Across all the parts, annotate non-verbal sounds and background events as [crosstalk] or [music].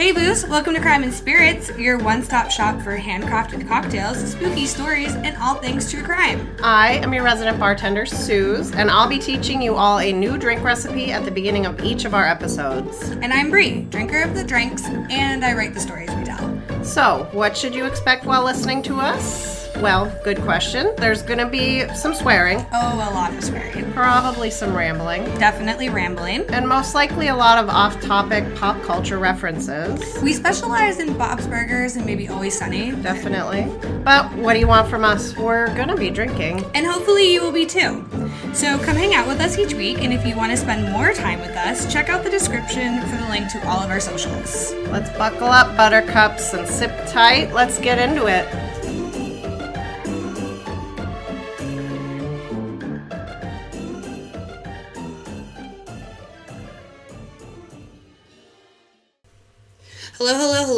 Hey Booze, welcome to Crime and Spirits, your one stop shop for handcrafted cocktails, spooky stories, and all things true crime. I am your resident bartender, Suze, and I'll be teaching you all a new drink recipe at the beginning of each of our episodes. And I'm Bree, drinker of the drinks, and I write the stories we tell. So, what should you expect while listening to us? Well, good question. There's gonna be some swearing, Oh, a lot of swearing. probably some rambling, Definitely rambling. and most likely a lot of off topic pop culture references. We specialize in Bob's Burgers and maybe Always Sunny. Definitely. But what do you want from us? We're gonna be drinking. And hopefully you will be too. So come hang out with us each week, and if you want to spend more time with us, check out the description for the link to all of our socials. Let's buckle up, buttercups, and sip tight. Let's get into it.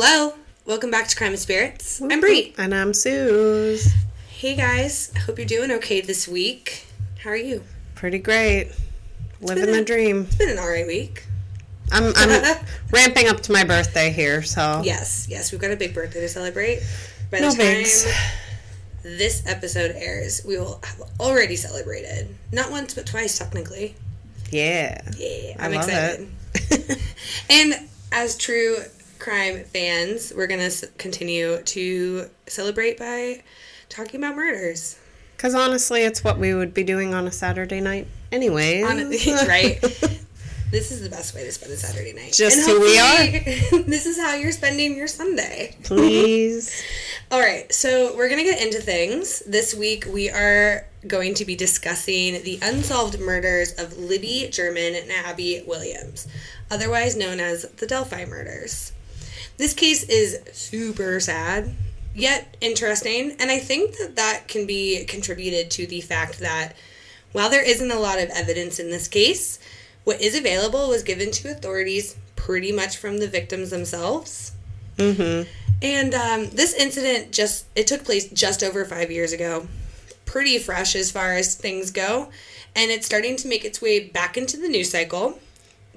Hello. Welcome back to Crime and Spirits. I'm Bree. And I'm Suze. Hey guys, I hope you're doing okay this week. How are you? Pretty great. Living the dream. It's been an alright week. I'm, I'm ramping up to my birthday here, so. Yes, yes, we've got a big birthday to celebrate. By the No time bigs. this episode airs, we will have already celebrated. Not once, but twice, technically. Yeah. Yeah, I I'm excited. it. [laughs] And as true crime fans, we're gonna continue to celebrate by talking about murders. Because honestly, it's what we would be doing on a Saturday night anyway. Honestly, [laughs] right? [laughs] This is the best way to spend a Saturday night. Just And who we hopefully [laughs] this is how you're spending your Sunday. Please. All right, so we're gonna get into things. This week we are going to be discussing the unsolved murders of Libby German and Abby Williams, otherwise known as the Delphi murders. This case is super sad, yet interesting, and I think that that can be contributed to the fact that while there isn't a lot of evidence in this case, what is available was given to authorities pretty much from the victims themselves. Mm-hmm. And um, this incident just it took place just over five years ago. Pretty fresh as far as things go, and it's starting to make its way back into the news cycle,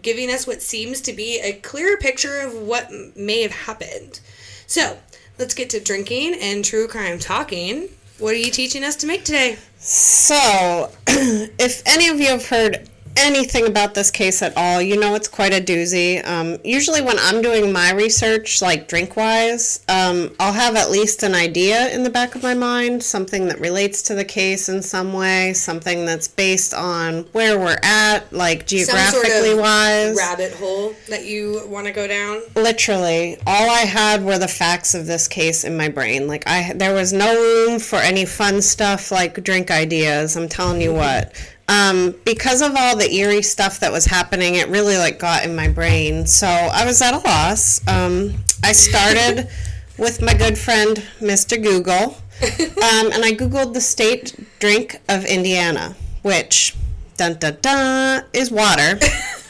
giving us what seems to be a clearer picture of what may have happened. So let's get to drinking and true crime talking. What are you teaching us to make today? So, [clears throat] if any of you have heard anything about this case at all, you know it's quite a doozy. Um, usually, when I'm doing my research, like drink wise, um, I'll have at least an idea in the back of my mind, something that relates to the case in some way, something that's based on where we're at, like geographically wise. rabbit hole that you want to go down. literally all i had were the facts of this case in my brain like i there was no room for any fun stuff like drink ideas i'm telling you what um, because of all the eerie stuff that was happening it really like got in my brain so i was at a loss um, i started [laughs] with my good friend mr google um, and i googled the state drink of indiana which dun dun dun is water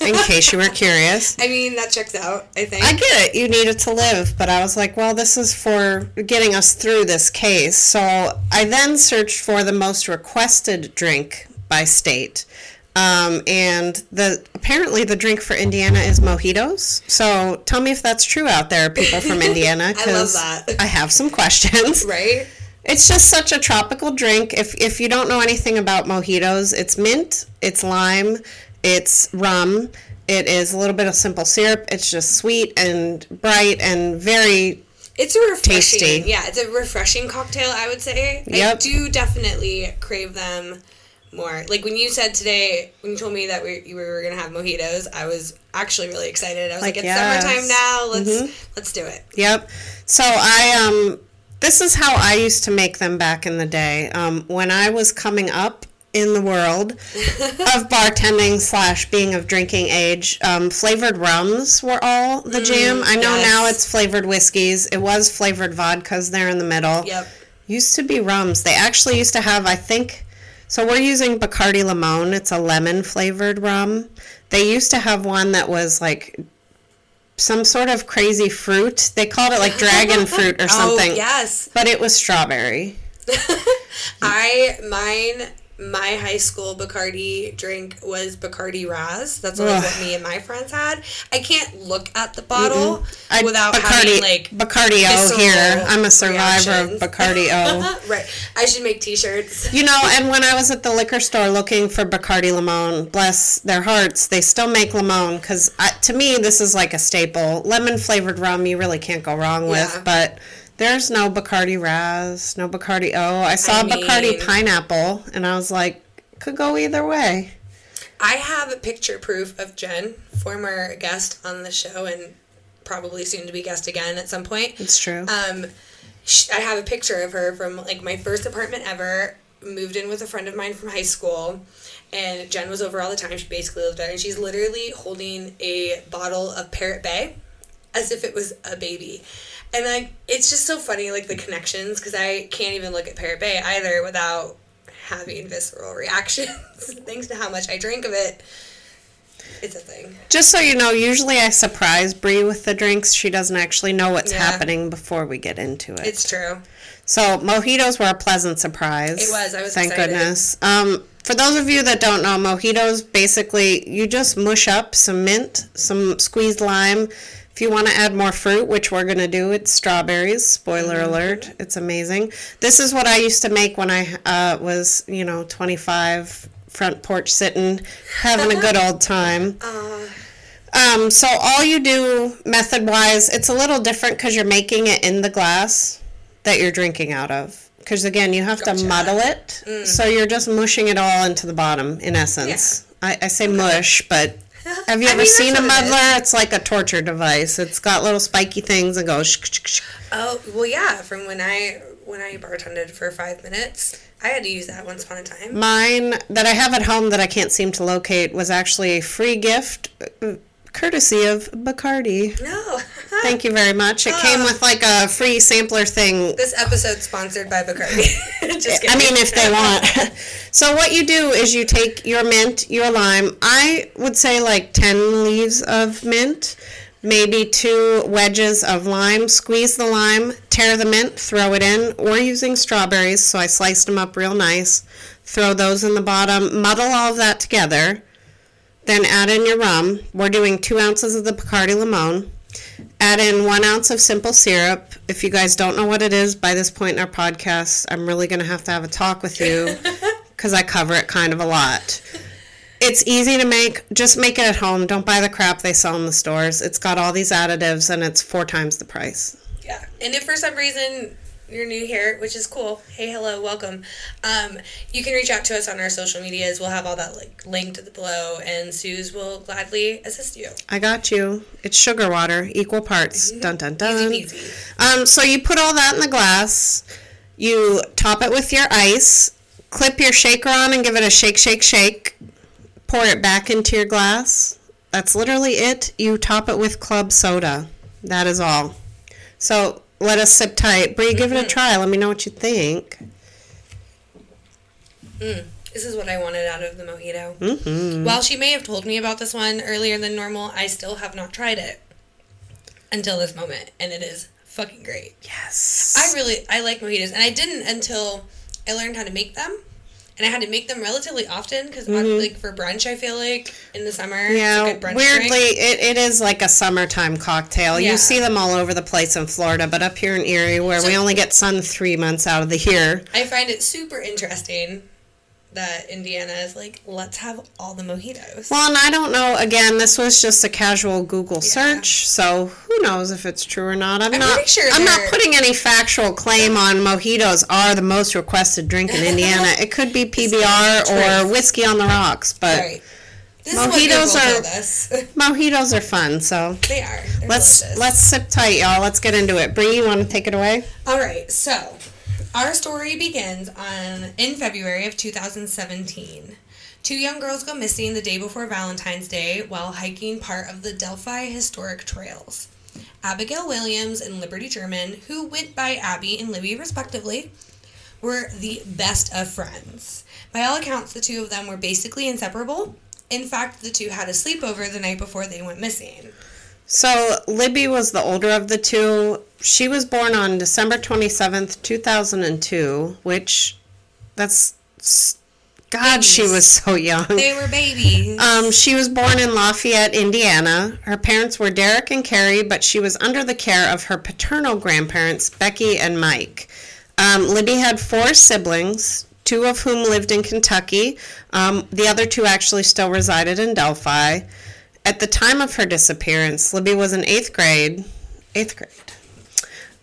in case you were curious [laughs] I mean, that checks out, I think. I get it. You need it to live, but I was like, well, this is for getting us through this case. So I then searched for the most requested drink by state. Um, and the apparently the drink for Indiana is mojitos. So tell me if that's true out there, people from [laughs] Indiana, I love that. I have some questions. [laughs] right? It's just such a tropical drink. If if you don't know anything about mojitos, it's mint, it's lime, it's rum, it is a little bit of simple syrup. It's just sweet and bright and very It's a refreshing. Tasty. Yeah, it's a refreshing cocktail. I would say. I Yep. do definitely crave them more. Like when you said today, when you told me that we, we were gonna have mojitos, I was actually really excited. I was like, Like, it's yes. Mm-hmm. summertime now. Let's let's do it. Yep. So I um this is how I used to make them back in the day. Um, when I was coming up in the world [laughs] of bartending slash being of drinking age, um, flavored rums were all the jam. I know Mm, yes. now it's flavored whiskeys. It was flavored vodkas there in the middle. Yep. Used to be rums. They actually used to have, I think, so we're using Bacardi Limon. It's a lemon flavored rum. They used to have one that was like some sort of crazy fruit. They called it like dragon [laughs] fruit or oh, something. Oh yes. But it was strawberry. [laughs] I mine my high school Bacardi drink was Bacardi Raz. That's like what me and my friends had. I can't look at the bottle I, without Bacardi, having like Bacardi O here. I'm a survivor reactions. of Bacardi [laughs] O. right. I should make T-shirts. You know, and when I was at the liquor store looking for Bacardi Limon, bless their hearts, they still make Limon because to me this is like a staple. Lemon flavored rum, you really can't go wrong with. Yeah. But there's no Bacardi Raz, no Bacardi O. I saw I Bacardi Pineapple, and I was like, could go either way. I have a picture proof of Jen, former guest on the show and probably soon to be guest again at some point. It's true. Um, sh- I have a picture of her from like my first apartment ever. Moved in with a friend of mine from high school, and Jen was over all the time. She basically lived there, and she's literally holding a bottle of Parrot Bay, as if it was a baby. And like, it's just so funny, like the connections, because I can't even look at Parrot Bay either without having visceral reactions. [laughs] Thanks to how much I drink of it, it's a thing. Just so you know, usually I surprise Bree with the drinks. She doesn't actually know what's Yeah. happening before we get into it. It's true. So mojitos were a pleasant surprise. It was. I was Thank excited. goodness. Um, for those of you that don't know, mojitos basically you just mush up some mint, some squeezed lime. If you want to add more fruit, which we're gonna do, it's strawberries. Spoiler Mm-hmm. alert! It's amazing. This is what I used to make when I uh, was, you know, 25, front porch sitting, having a good [laughs] old time. Uh, Um, so all you do method wise, it's a little different because you're making it in the glass that you're drinking out of. Because again, you have Gotcha. to muddle it, so you're just mushing it all into the bottom. In essence, I, I say mush, but [laughs] have you I ever mean, seen a what it muddler? It's like a torture device. It's got little spiky things and goes. Oh well, yeah. From when I when I bartended for five minutes, I had to use that once upon a time. Mine that I have at home that I can't seem to locate was actually a free gift, uh, courtesy of Bacardi. No. [laughs] Thank you very much. It came Oh. with like a free sampler thing This episode sponsored by Bacardi. [laughs] Just kidding. I mean, if they want. [laughs] so what you do is you take your mint, your lime. I would say like ten leaves of mint, maybe two wedges of lime. Squeeze the lime, tear the mint, throw it in. We're using strawberries, so I sliced them up real nice. Throw those in the bottom. Muddle all of that together. Then add in your rum. We're doing two ounces of the Bacardi Limon. Add in one ounce of simple syrup. If you guys don't know what it is by this point in our podcast, I'm really going to have to have a talk with you [laughs] because I cover it kind of a lot. It's easy to make. Just make it at home. Don't buy the crap they sell in the stores. It's got all these additives and it's four times the price. yeah. And if for some reason you're new here, which is cool, hey, hello, welcome. Um, you can reach out to us on our social medias. We'll have all that like linked below, and Suze will gladly assist you. I got you. It's sugar water, equal parts. Dun dun dun. Easy peasy. Um, so you put all that in the glass. You top it with your ice. Clip your shaker on and give it a shake, shake, shake. Pour it back into your glass. That's literally it. You top it with club soda. That is all. So let us sip tight. Bree, give it a try. Let me know what you think. This is what I wanted out of the mojito. Mm-hmm. While she may have told me about this one earlier than normal, I still have not tried it until this moment, and it is fucking great. Yes. I really I like mojitos, and I didn't until I learned how to make them, and I had to make them relatively often because like for brunch, I feel like in the summer, Mm-hmm. Yeah, it's a good brunch weirdly, drink. it, it is like a summertime cocktail. Yeah. You see them all over the place in Florida, but up here in Erie, where we only get sun three months out of the year, I find it super interesting that Indiana is like, let's have all the mojitos. Well, and I don't know. Again, this was just a casual Google search, so who knows if it's true or not. I'm, I'm not. sure I'm not putting any factual claim on mojitos are the most requested drink in Indiana. it could be [laughs] PBR or whiskey on the rocks, but Right. This mojitos are- [laughs] mojitos are fun. So they are. They're let's delicious. let's sip tight, y'all. Let's get into it. Bree, you want to take it away? All right, so our story begins on in February of 2017. Two young girls go missing the day before Valentine's Day while hiking part of the Delphi Historic Trails. Abigail Williams and Liberty German, who went by Abby and Libby respectively, were the best of friends. By all accounts, the two of them were basically inseparable. In fact, the two had a sleepover the night before they went missing. So Libby was the older of the two. She was born on December 27th, 2002, which that's God, she was so young. They were babies. Um, she was born in Lafayette, Indiana. Her parents were Derek and Carrie, but she was under the care of her paternal grandparents, Becky and Mike. Um, Libby had four siblings, two of whom lived in Kentucky. Um, the other two actually still resided in Delphi. At the time of her disappearance, Libby was in eighth grade. Eighth grade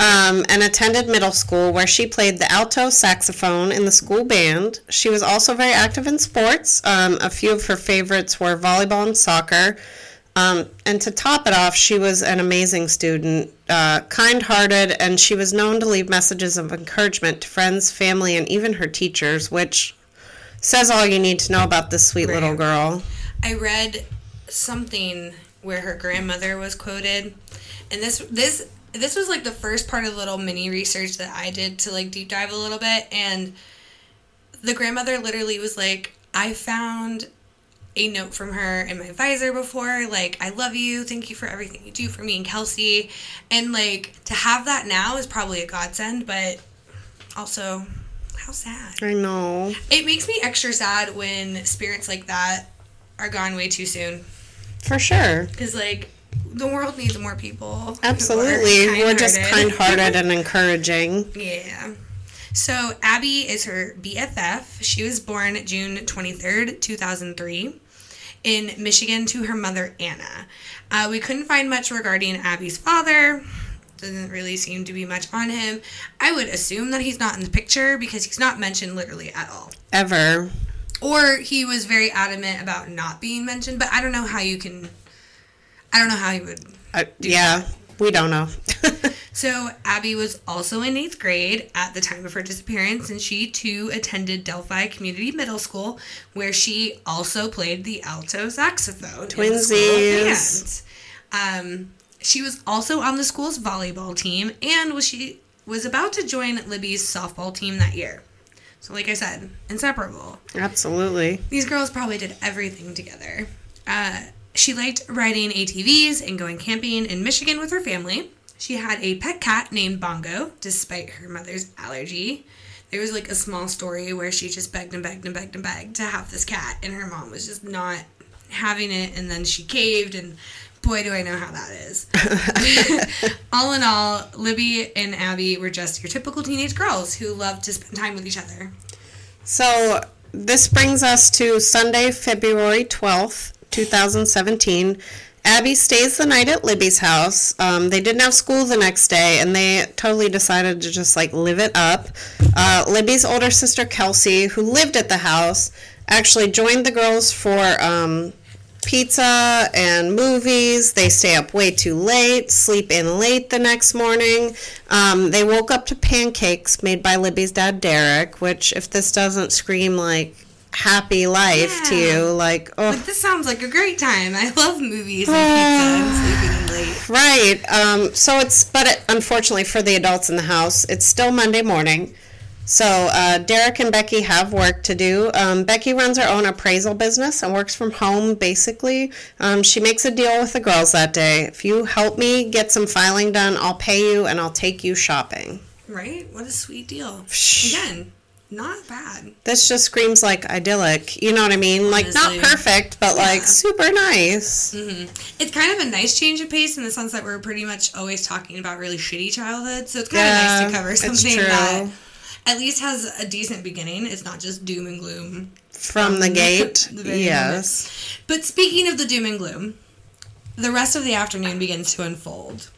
um, and attended middle school where she played the alto saxophone in the school band. She was also very active in sports. Um, a few of her favorites were volleyball and soccer. Um, and to top it off, she was an amazing student, uh, kind hearted, and she was known to leave messages of encouragement to friends, family, and even her teachers, which says all you need to know about this sweet little girl. I read something where her grandmother was quoted, and this this this was like the first part of the little mini research that I did to like deep dive a little bit, and the grandmother literally was like, "I found." A note from her in my visor before, like, I love you, thank you for everything you do for me and Kelsey. And like, to have that now is probably a godsend, but also, how sad. I know. It makes me extra sad when spirits like that are gone way too soon. For sure. Because, like, the world needs more people. Absolutely. We're just kind kind-hearted. hearted and encouraging. yeah. So, Abby is her BFF. She was born June 23rd, 2003, in Michigan to her mother, Anna. Uh, we couldn't find much regarding Abby's father. Doesn't really seem to be much on him. I would assume that he's not in the picture because he's not mentioned literally at all. Ever. or he was very adamant about not being mentioned but i don't know how you can i don't know how he would Uh, yeah, we don't know. [laughs] so abby was also in eighth grade at the time of her disappearance and she too attended delphi community middle school where she also played the alto saxophone in the school Twinsies. um, she was also on the school's volleyball team and was she was about to join libby's softball team that year so like i said inseparable Absolutely. These girls probably did everything together. Uh, she liked riding ATVs and going camping in Michigan with her family. She had a pet cat named Bongo, despite her mother's allergy. There was like a small story where she just begged and begged and begged and begged to have this cat, and her mom was just not having it, and then she caved, and boy, do I know how that is. [laughs] all in all, Libby and Abby were just your typical teenage girls who loved to spend time with each other. So this brings us to Sunday, February 12th, 2017. Abby stays the night at Libby's house. Um, they didn't have school the next day, and they totally decided to just like live it up. Uh, Libby's older sister Kelsey, who lived at the house, actually joined the girls for um, pizza and movies. They stay up way too late, sleep in late the next morning. Um, they woke up to pancakes made by Libby's dad, Derek, which, if this doesn't scream like happy life to you, like, oh, Like this sounds like a great time. I love movies and pizza and sleeping late. Right. Um, so it's, but it, unfortunately for the adults in the house, it's still Monday morning. So uh, Derek and Becky have work to do. Um, Becky runs her own appraisal business and works from home basically. Um, she makes a deal with the girls that day. If you help me get some filing done, I'll pay you and I'll take you shopping. Right? What a sweet deal. Again, not bad. This just screams like idyllic. You know what I mean? Like not perfect, but like super nice. Mm-hmm. It's kind of a nice change of pace in the sense that we're pretty much always talking about really shitty childhood. So it's kind of nice to cover something that at least has a decent beginning. It's not just doom and gloom. From the [laughs] gate, [laughs] the yes. But speaking of the doom and gloom, the rest of the afternoon begins to unfold.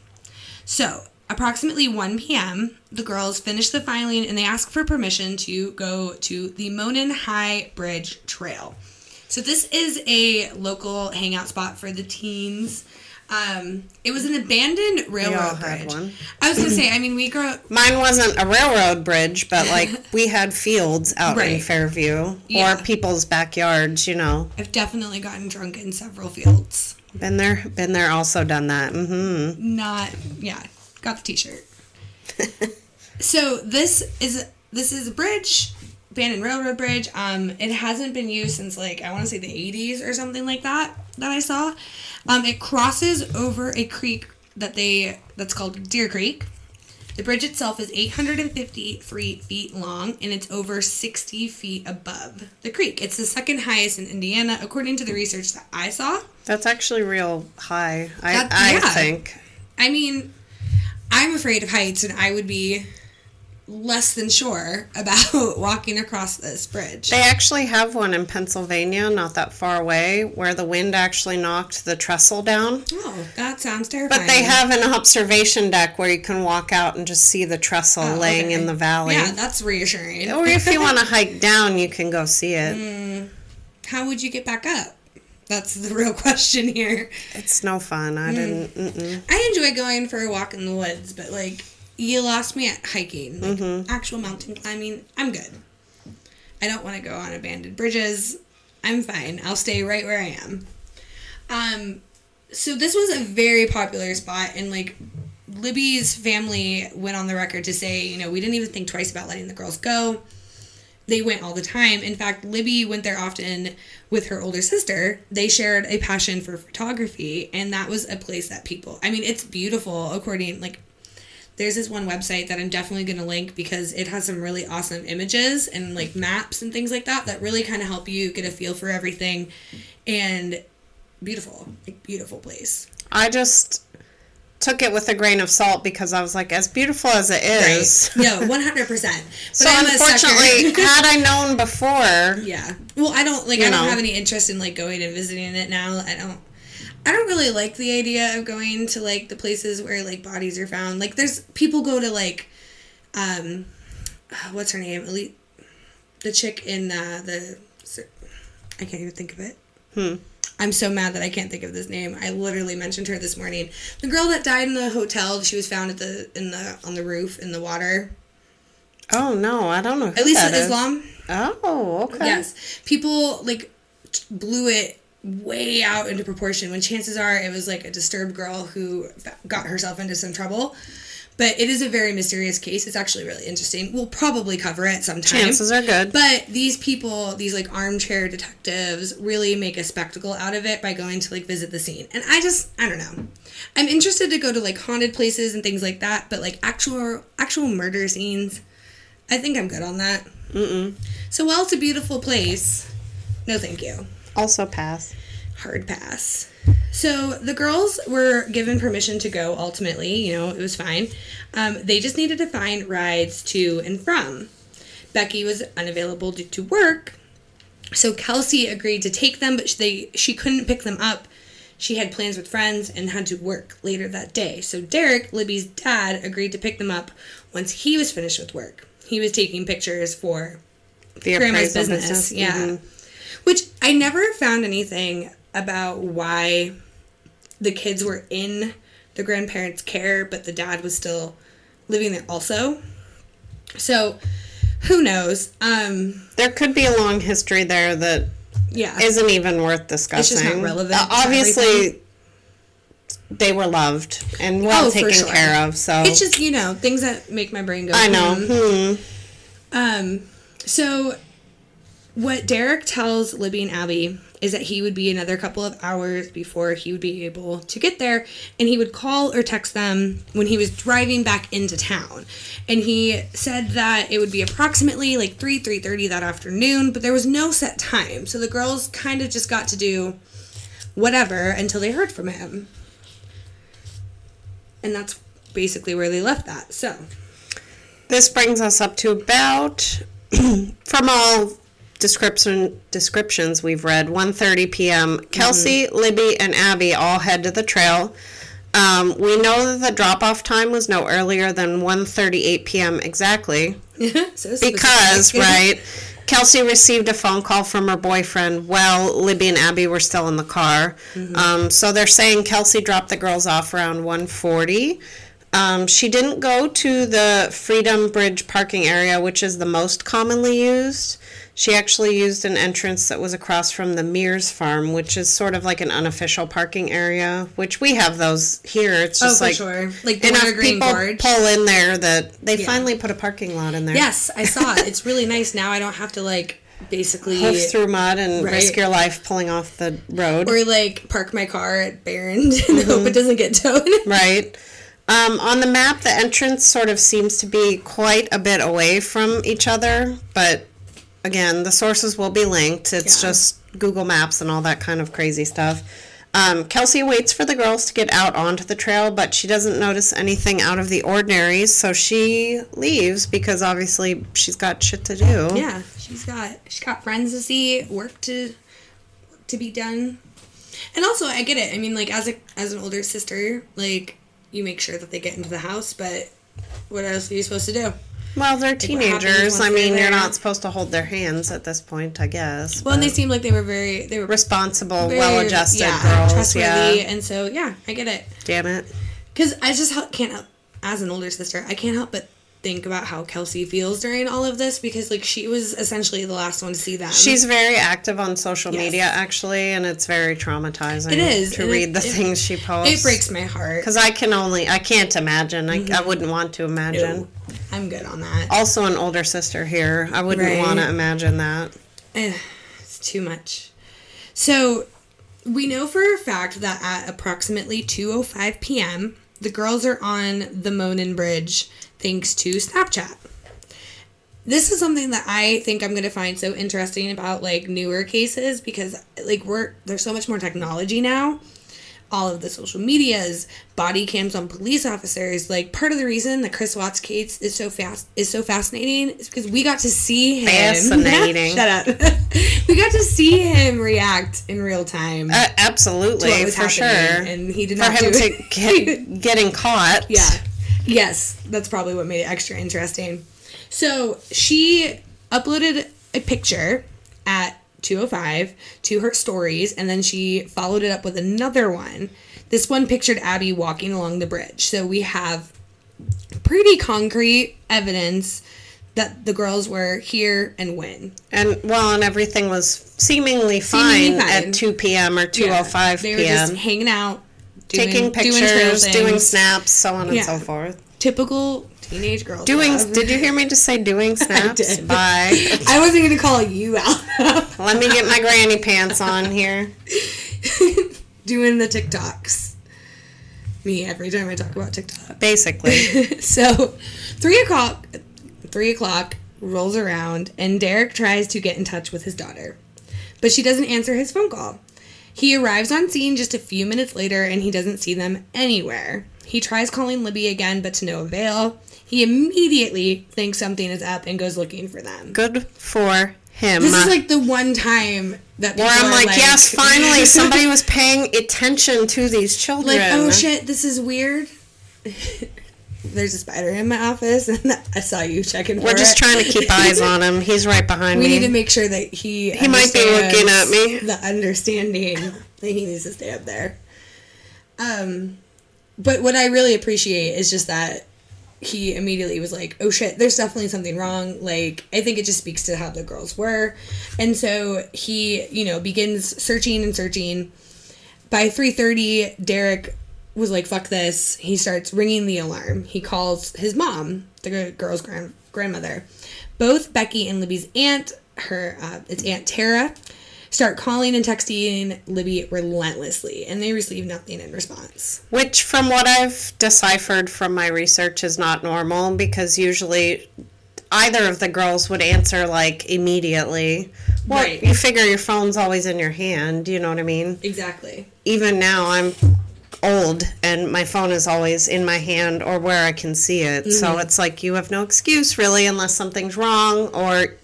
So, approximately 1 p.m., the girls finish the filing and they ask for permission to go to the Monon High Bridge Trail. So, this is a local hangout spot for the teens. Um, it was an abandoned railroad bridge. one. I was gonna say, I mean, we grew up. [clears throat] Mine wasn't a railroad bridge, but like [laughs] we had fields out in Fairview Yeah. or people's backyards, you know. I've definitely gotten drunk in several fields. Been there, been there, also done that. Mm-hmm. not yeah got the t-shirt so this is this is a bridge abandoned railroad bridge um it hasn't been used since like i want to say the 80s or something like that that i saw um it crosses over a creek that they that's called deer creek The bridge itself is 850 feet long and it's over 60 feet above the creek. It's the second highest in Indiana, according to the research that I saw. That's actually real high, I, That- I yeah. think. I mean, I'm afraid of heights and I would be less than sure [laughs] about walking across this bridge. They actually have one in Pennsylvania, not that far away, where the wind actually knocked the trestle down. Oh, that sounds terrifying. But they have an observation deck where you can walk out and just see the trestle Oh, laying okay. in the valley. Yeah, that's reassuring. Or if you [laughs] want to hike down, you can go see it. Hmm. How would you get back up? That's the real question here. It's no fun. I didn't. Mm-mm. I enjoy going for a walk in the woods, but like you lost me at hiking, like Mm-hmm. actual mountain climbing. I'm good. I don't want to go on abandoned bridges. I'm fine. I'll stay right where I am. Um, so this was a very popular spot, and like Libby's family went on the record to say, you know, we didn't even think twice about letting the girls go. They went all the time. In fact, Libby went there often with her older sister. They shared a passion for photography, and that was a place that people, I mean, it's beautiful according, like, there's this one website that I'm definitely going to link because it has some really awesome images and like maps and things like that that really kind of help you get a feel for everything and beautiful, like beautiful place. I just took it with a grain of salt because I was like, as beautiful as it is. No, 100%. [laughs] But So I'm unfortunately, [laughs] had I known before, Yeah. Well, I don't like. I don't know. have any interest in like going and visiting it now. I don't. I don't really like the idea of going to like the places where like bodies are found. Like, there's people go to like, um, what's her name? Elite, the chick in uh, the. I can't even think of it. Hmm. I'm so mad that I can't think of this name. I literally mentioned her this morning. The girl that died in the hotel. She was found at the in the on the roof in the water. oh no, I don't know. At least is. Islam. Oh, okay. Yes. People like blew it way out into proportion when chances are it was like a disturbed girl who f- got herself into some trouble. But it is a very mysterious case. It's actually really interesting. We'll probably cover it sometime. Chances are good. But these people, these like armchair detectives, really make a spectacle out of it by going to like visit the scene. And I just, I don't know. I'm interested to go to like haunted places and things like that, but like actual actual murder scenes, I think I'm good on that. Mm-mm. So while it's a beautiful place, no thank you. Also pass. Hard pass. So the girls were given permission to go ultimately, you know, it was fine. Um, they just needed to find rides to and from. Becky was unavailable due to work. So Kelsey agreed to take them, but they she couldn't pick them up. She had plans with friends and had to work later that day. So Derek, Libby's dad, agreed to pick them up once he was finished with work. He was taking pictures for The grandma's appraisal business. Yeah. Mhm. Which I never found anything about why the kids were in the grandparents' care, but the dad was still living there also. So who knows? Um There could be a long history there that yeah. isn't even worth discussing. It's just not relevant Uh, obviously, they were loved and well Oh, taken sure. care of. So it's just, you know, things that make my brain go. I know. hmm. Hmm. Um, so what Derek tells Libby and Abby is that he would be another couple of hours before he would be able to get there, and he would call or text them when he was driving back into town. And he said that it would be approximately like 3 3:30 that afternoon, but there was no set time. So the girls kind of just got to do whatever until they heard from him. And that's basically where they left that. So, This brings us up to about, [clears throat] from all description descriptions we've read, 1.30 p.m. Kelsey, Libby, and Abby all head to the trail. Um, we know that the drop-off time was no earlier than 1.38 p.m. exactly. [laughs] so Because, [laughs] right, Kelsey received a phone call from her boyfriend while Libby and Abby were still in the car. Um, so they're saying Kelsey dropped the girls off around 1:40. Um, she didn't go to the Freedom Bridge parking area, which is the most commonly used. She actually used an entrance that was across from the Mears farm, which is sort of like an unofficial parking area, which we have those here. It's Oh, just for like sure. Like the enough people Gorge. pull in there that they Yeah. finally put a parking lot in there. Yes, I saw it. It's really [laughs] nice. Now I don't have to like basically hoof through mud and Right. risk your life pulling off the road. or like park my car at Barron [laughs] and hope it doesn't get towed. [laughs] right. Um, on the map, the entrance sort of seems to be quite a bit away from each other, but again, the sources will be linked. It's Yeah. just Google Maps and all that kind of crazy stuff. Um, Kelsey waits for the girls to get out onto the trail, but she doesn't notice anything out of the ordinary, so she leaves because obviously she's got shit to do. Yeah, she's got she's got friends to see, work to work to be done. And also, I get it. I mean, like as a as an older sister, like you make sure that they get into the house, but what else are you supposed to do? Well, they're teenagers. I mean, you're not supposed to hold their hands at this point, I guess. Well, and they seemed like they were very they were responsible, very, well-adjusted yeah, girls. trustworthy, Yeah. and so yeah, I get it. Damn it. Because I just help, can't help, as an older sister, I can't help but think about how Kelsey feels during all of this because, like, she was essentially the last one to see them. She's very active on social Yes. media, actually, and it's very traumatizing. It is, to read it- the it- things she posts. it breaks my heart. because I can only, I can't imagine. I, I wouldn't want to imagine. No, I'm good on that. Also, an older sister here. I wouldn't Right. want to imagine that. Eh, it's too much. So, we know for a fact that at approximately 2:05 p.m., the girls are on the Monon Bridge thanks to Snapchat. This is something that I think I'm going to find so interesting about like newer cases because like we're there's so much more technology now. All of the social medias, body cams on police officers. Like part of the reason that Chris Watts case is so fast is so fascinating is because we got to see him. Fascinating. [laughs] Shut up. [laughs] we got to see him react in real time. Uh, absolutely, for sure. and he did for not him do to get [laughs] getting caught. Yeah. Yes, that's probably what made it extra interesting. So she uploaded a picture at 205 to her stories, and then she followed it up with another one. This one pictured Abby walking along the bridge. So we have pretty concrete evidence that the girls were here and when. And well, and everything was seemingly fine, Seemingly fine. at 2 p.m. or 2:05 They were just hanging out, doing, Taking pictures, doing things. snaps, so on and so forth. Typical teenage girls. Doing. Did you hear me just say doing [laughs] snaps? did. Bye. [laughs] I wasn't gonna call you out. [laughs] Let me get my granny pants on here. doing the TikToks. Me every time I talk about TikTok. Basically, so, three o'clock, three o'clock rolls around, and Derek tries to get in touch with his daughter, but she doesn't answer his phone call. He arrives on scene just a few minutes later, and he doesn't see them anywhere. He tries calling Libby again, but to no avail. He immediately thinks something is up and goes looking for them. good for him. This is like the one time that Where I'm are like, yes, finally [laughs] somebody was paying attention to these children. like, oh shit, this is weird. [laughs] There's a spider in my office, [laughs] and I saw you checking. We're just it. trying to keep eyes on him. He's right behind We me. We need to make sure that he He might be looking at me. The understanding that he needs to stay up there. Um, but what I really appreciate is just that he immediately was like, "Oh shit, there's definitely something wrong." Like, I think it just speaks to how the girls were, and so he, you know, begins searching and searching. By three thirty, Derek was like, "Fuck this!" He starts ringing the alarm. He calls his mom, the girl's grand- grandmother. Both Becky and Libby's aunt, her uh, it's Aunt Tara, start calling and texting Libby relentlessly, and they receive nothing in response. Which, from what I've deciphered from my research, is not normal because usually either of the girls would answer like immediately. Well, Right. you figure your phone's always in your hand, you know what I mean? Exactly. Even now, I'm old and my phone is always in my hand or where I can see it. So Mm-hmm. it's like you have no excuse really unless something's wrong or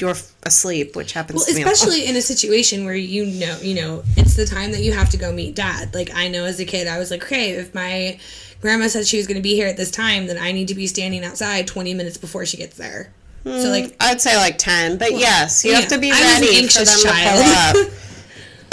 you're asleep, which happens Well, to me. a lot. especially in a situation where you know, you know, it's the time that you have to go meet dad. Like I know as a kid, I was like, okay, if my grandma said she was going to be here at this time, then I need to be standing outside 20 minutes before she gets there. So like, I'd say like 10, but yes, you have to be I was an ready for them anxious to child. pull up. [laughs]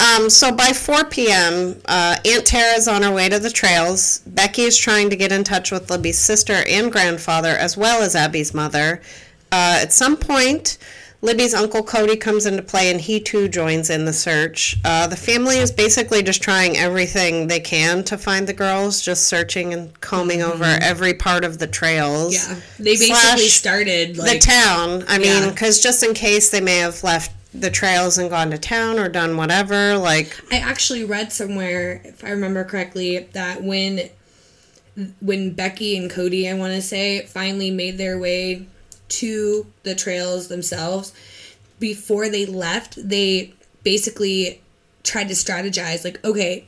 Um, so by 4 p.m., uh, Aunt Tara's on her way to the trails. Becky is trying to get in touch with Libby's sister and grandfather, as well as Abby's mother. Uh, at some point, Libby's uncle Cody comes into play, and he too joins in the search. Uh, the family is basically just trying everything they can to find the girls, just searching and combing over every part of the trails. Mm-hmm. yeah, they basically started the town. I mean, because just in case they may have left the trails and gone to town or done whatever, like I actually read somewhere, if I remember correctly, that when when Becky and Cody, I want to say, finally made their way to the trails themselves, before they left, they basically tried to strategize like, okay,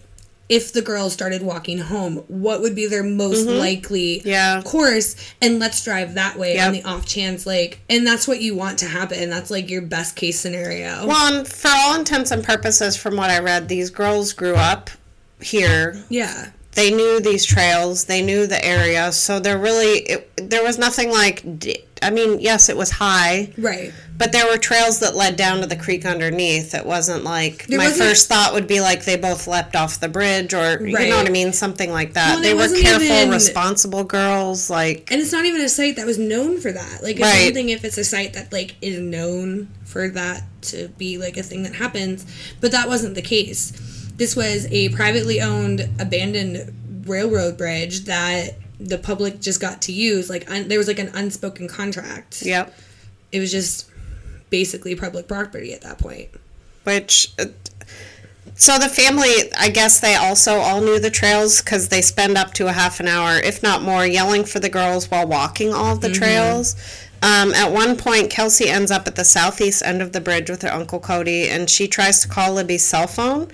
if the girls started walking home, what would be their most likely Mm-hmm. Yeah. course? And let's drive that way on the off chance, like, and that's what you want to happen. That's like your best case scenario. Well, and for all intents and purposes, from what I read, these girls grew up here. yeah. They knew these trails. They knew the area. So there really, it, there was nothing like. d- I mean, yes, it was high, Right. but there were trails that led down to the creek underneath. It wasn't like There my wasn't- first thought would be like they both leapt off the bridge, or you know what I mean, something like that. Well, they were careful, even- responsible girls. Like And it's not even a site that was known for that. Like, if Right. anything, if it's a site that like is known for that to be like a thing that happens, but that wasn't the case. This was a privately owned, abandoned railroad bridge that the public just got to use. Like, un- there was like an unspoken contract. yep. It was just basically public property at that point. which uh, so the family i guess they also all knew the trails because they spend up to a half an hour if not more yelling for the girls while walking all of the trails um, at one point kelsey ends up at the southeast end of the bridge with her uncle cody and she tries to call libby's cell phone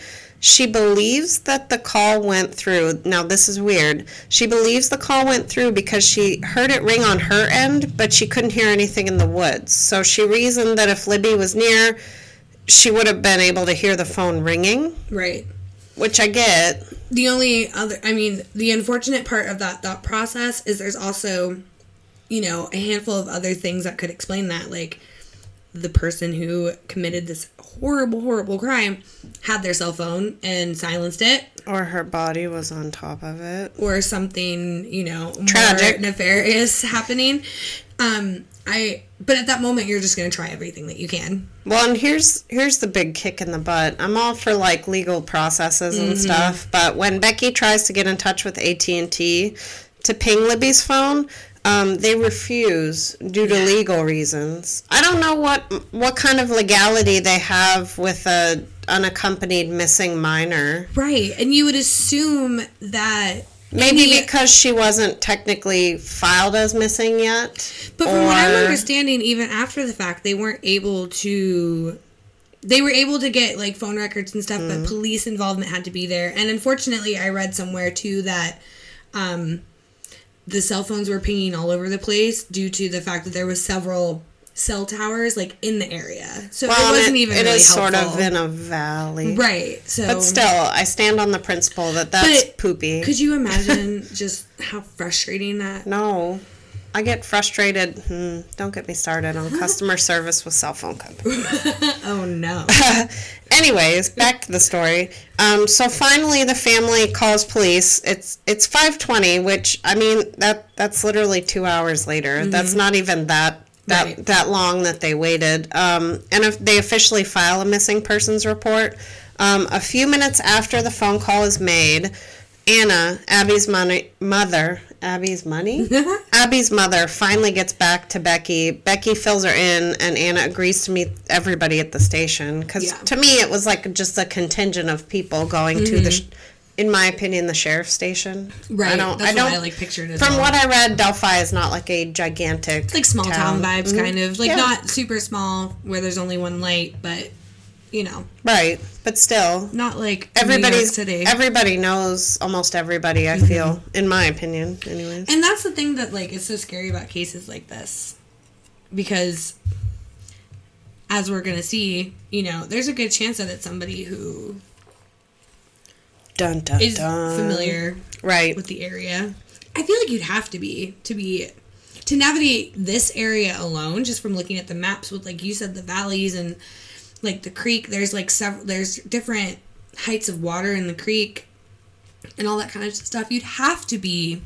she believes that the call went through. Now, this is weird. She believes the call went through because she heard it ring on her end, but she couldn't hear anything in the woods. So she reasoned that if Libby was near, she would have been able to hear the phone ringing, Right. which I get. The only other, I mean, the unfortunate part of that thought process is there's also, you know, a handful of other things that could explain that. Like, the person who committed this horrible, horrible crime had their cell phone and silenced it, Or her body was on top of it. or something, you know, more Tragic. nefarious [laughs] happening. Um, I, but at that moment, you're just gonna try everything that you can. Well, and here's here's the big kick in the butt. I'm all for like legal processes and stuff, but when Becky tries to get in touch with AT and T to ping Libby's phone, um, they refuse due to legal reasons. I don't know what what kind of legality they have with a unaccompanied missing minor. Right, and you would assume that Maybe any- because she wasn't technically filed as missing yet. But from what I'm understanding, even after the fact, they weren't able to. They were able to get like phone records and stuff, Mm-hmm. but police involvement had to be there. And unfortunately, I read somewhere too that um, the cell phones were pinging all over the place due to the fact that there was several cell towers like in the area. So Well, it wasn't it- even it really is helpful. sort of in a valley. right. So, But still, I stand on the principle that that's But poopy. could you imagine [laughs] just how frustrating that? no. I get frustrated. Hmm, don't get me started on [laughs] customer service with cell phone companies. [laughs] Oh no. [laughs] Anyways, back to the story. Um, so finally, the family calls police. It's it's five twenty, which I mean that that's literally two hours later. That's not even that that Right. that long that they waited. Um, and if they officially file a missing persons report, um, a few minutes after the phone call is made, Anna, Abby's money, mother, Abby's money, [laughs] Abby's mother finally gets back to Becky. Becky fills her in, and Anna agrees to meet everybody at the station. Because Yeah. to me, it was like just a contingent of people going to the, sh- in my opinion, the sheriff's station. Mm-hmm. Right. I don't. That's I don't. what I like pictured as from what I read, Delphi is not like a gigantic, it's like small town, vibes Mhm. kind of like Yeah. not super small where there's only one light but you know right? But still, not like everybody's today everybody knows almost everybody. I mm-hmm. feel, in my opinion, anyways. and that's the thing that like is so scary about cases like this because as we're gonna see you know there's a good chance that it's somebody who Dun dun is dun. familiar Right. with the area i feel like you'd have to be to be to navigate this area alone just from looking at the maps with like you said the valleys and like the creek there's like several there's different heights of water in the creek and all that kind of stuff you'd have to be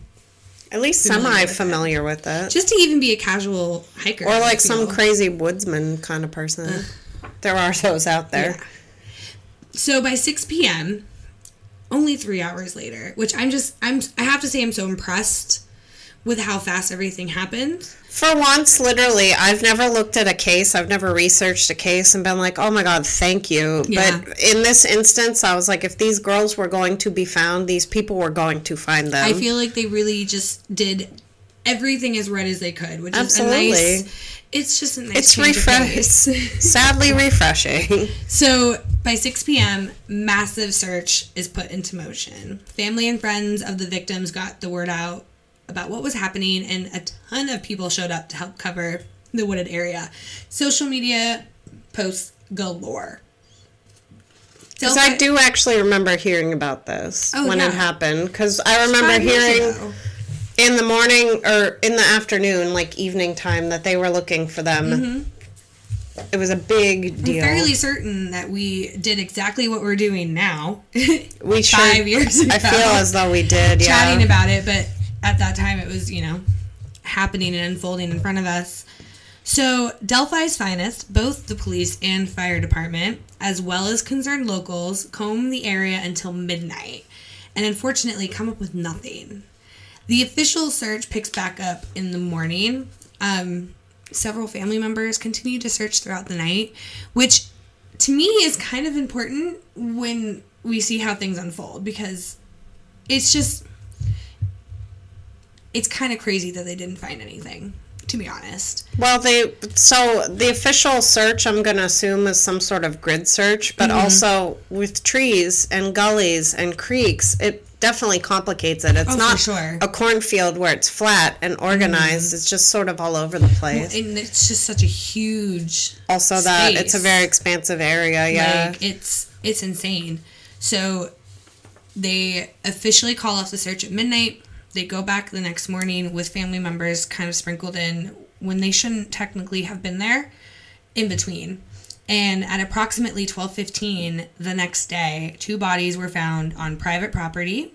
At least semi familiar with it. just to even be a casual hiker Or like some know. crazy woodsman kind of person. There are those out there. Yeah. So by 6 p.m., only three hours later, which I'm just, I'm, I have to say, I'm so impressed with how fast everything happened. For once, literally, I've never looked at a case, I've never researched a case and been like, oh my God, thank you. Yeah. But in this instance, I was like, if these girls were going to be found, these people were going to find them. I feel like they really just did everything as right as they could, which Absolutely. is a nice. It's just a nice. it's pace. sadly refreshing. [laughs] So by 6 p.m., massive search is put into motion. Family and friends of the victims got the word out about what was happening, and a ton of people showed up to help cover the wooded area. Social media posts galore. Because I do actually remember hearing about this Oh, when yeah. it happened. Because I remember Five hearing in the morning or in the afternoon, like evening time, that they were looking for them. Mm-hmm. It was a big deal. I'm fairly certain that we did exactly what we're doing now. we sure, [laughs] five years ago. I feel as though we did. Yeah. chatting about it, but at that time it was, you know, happening and unfolding in front of us. So, Delphi's finest, both the police and fire department, as well as concerned locals, comb the area until midnight and unfortunately come up with nothing. The official search picks back up in the morning. Um, several family members continue to search throughout the night, which to me is kind of important when we see how things unfold because it's just it's kind of crazy that they didn't find anything to be honest Well, they so the official search I'm going to assume is some sort of grid search, but Mm-hmm. also with trees and gullies and creeks, it definitely complicates it. It's Oh, not sure. Mm-hmm. a cornfield where it's flat and organized. It's just sort of all over the place. and it's just such a huge also, that it's a very expansive area. Yeah. like it's it's insane so they officially call off the search at midnight they go back the next morning with family members kind of sprinkled in when they shouldn't technically have been there in between and at approximately 12:15 the next day two bodies were found on private property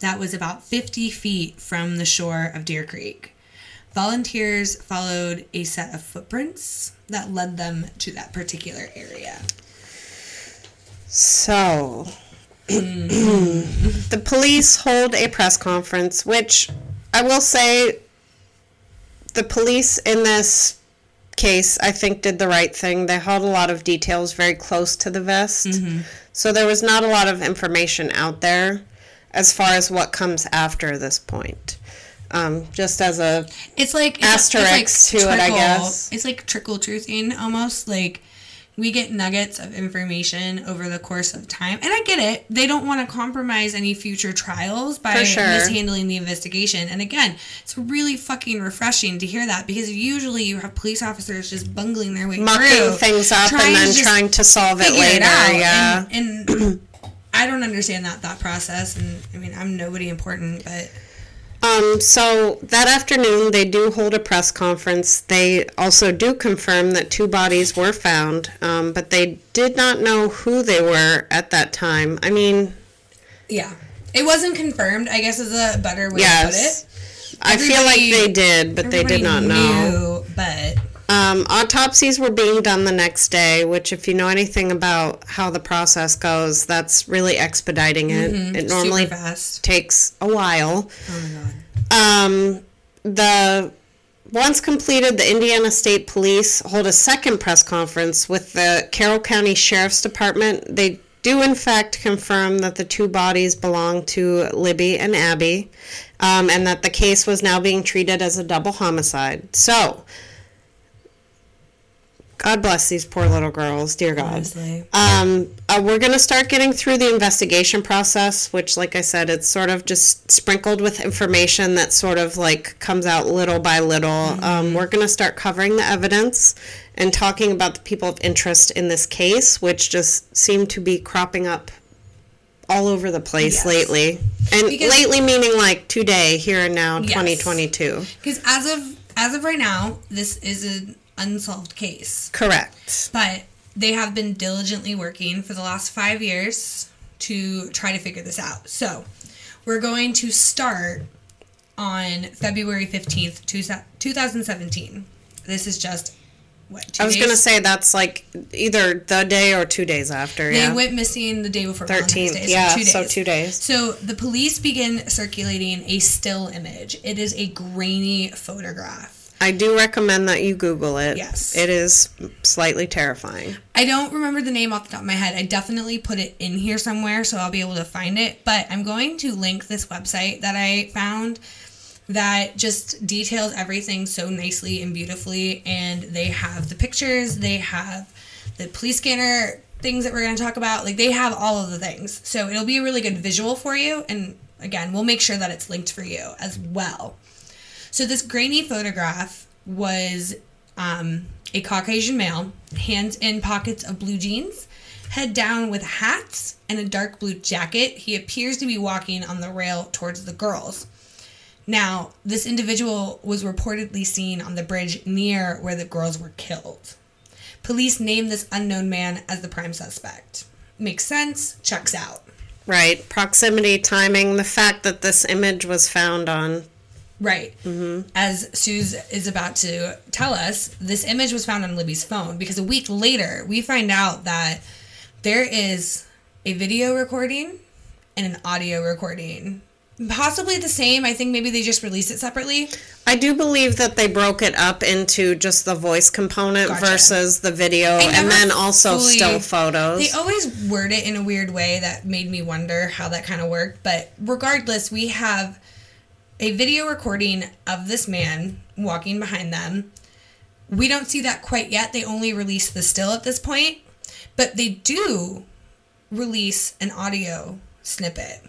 that was about 50 feet from the shore of Deer Creek. Volunteers followed a set of footprints that led them to that particular area. So, the police hold a press conference, which I will say the police in this case, I think, did the right thing. They held a lot of details very close to the vest. So, there was not a lot of information out there as far as what comes after this point. Um, just as a It's like it's, Asterisk to it, I guess. It's like trickle truthing almost. Like we get nuggets of information over the course of time, and I get it. They don't want to compromise any future trials by sure. mishandling the investigation. And again, it's really fucking refreshing to hear that because usually you have police officers just bungling their way mucking through, things up and then trying to solve it later. it out. yeah. And, and [clears throat] I don't understand that thought process. And I mean, I'm nobody important, but Um, so that afternoon, they do hold a press conference. They also do confirm that two bodies were found, um, but they did not know who they were at that time. I mean, yeah, it wasn't confirmed. I guess is a better way yes. to put it. I feel like they did, but they did not know. knew, but Um, autopsies were being done the next day, which, if you know anything about how the process goes, that's really expediting it. It normally takes a while. Oh my god. Um, the once completed, the Indiana State Police hold a second press conference with the Carroll County Sheriff's Department. They do, in fact, confirm that the two bodies belong to Libby and Abby, um, and that the case was now being treated as a double homicide. So, God bless these poor little girls, dear God. Um, uh, we're going to start getting through the investigation process, which, like I said, it's sort of just sprinkled with information that sort of like comes out little by little. Um, we're going to start covering the evidence and talking about the people of interest in this case, which just seem to be cropping up all over the place Yes. lately. And Because- lately, meaning like today, here and now, Yes. 2022. Because as of as of right now, this is an unsolved case. Correct. But they have been diligently working for the last five years to try to figure this out. So we're going to start on February 15th, two- 2017. This is just what? I was days? gonna say that's like either the day or two days after. They yeah. went missing the day before. Thirteenth. so Yeah. two So two days. So the police begin circulating a still image. It is a grainy photograph. I do recommend that you Google it. Yes. It is slightly terrifying. I don't remember the name off the top of my head. I definitely put it in here somewhere so I'll be able to find it. But I'm going to link this website that I found that just details everything so nicely and beautifully. And they have the pictures, they have the police scanner things that we're going to talk about. Like they have all of the things. So it'll be a really good visual for you. And again, we'll make sure that it's linked for you as well. So this grainy photograph was um, a Caucasian male, hands in pockets of blue jeans, head down with hats and a dark blue jacket. He appears to be walking on the rail towards the girls. Now, this individual was reportedly seen on the bridge near where the girls were killed. Police named this unknown man as the prime suspect. Makes sense, checks out. Right. Proximity, timing, the fact that this image was found on. Right. Mm-hmm. As Suze is about to tell us, this image was found on Libby's phone because a week later we find out that there is a video recording and an audio recording. Possibly the same. I think maybe they just released it separately. I do believe that they broke it up into just the voice component Gotcha. versus the video and then also fully- still photos. They always word it in a weird way that made me wonder how that kind of worked. But regardless, we have a video recording of this man walking behind them. We don't see that quite yet. They only release the still at this point, but they do release an audio snippet.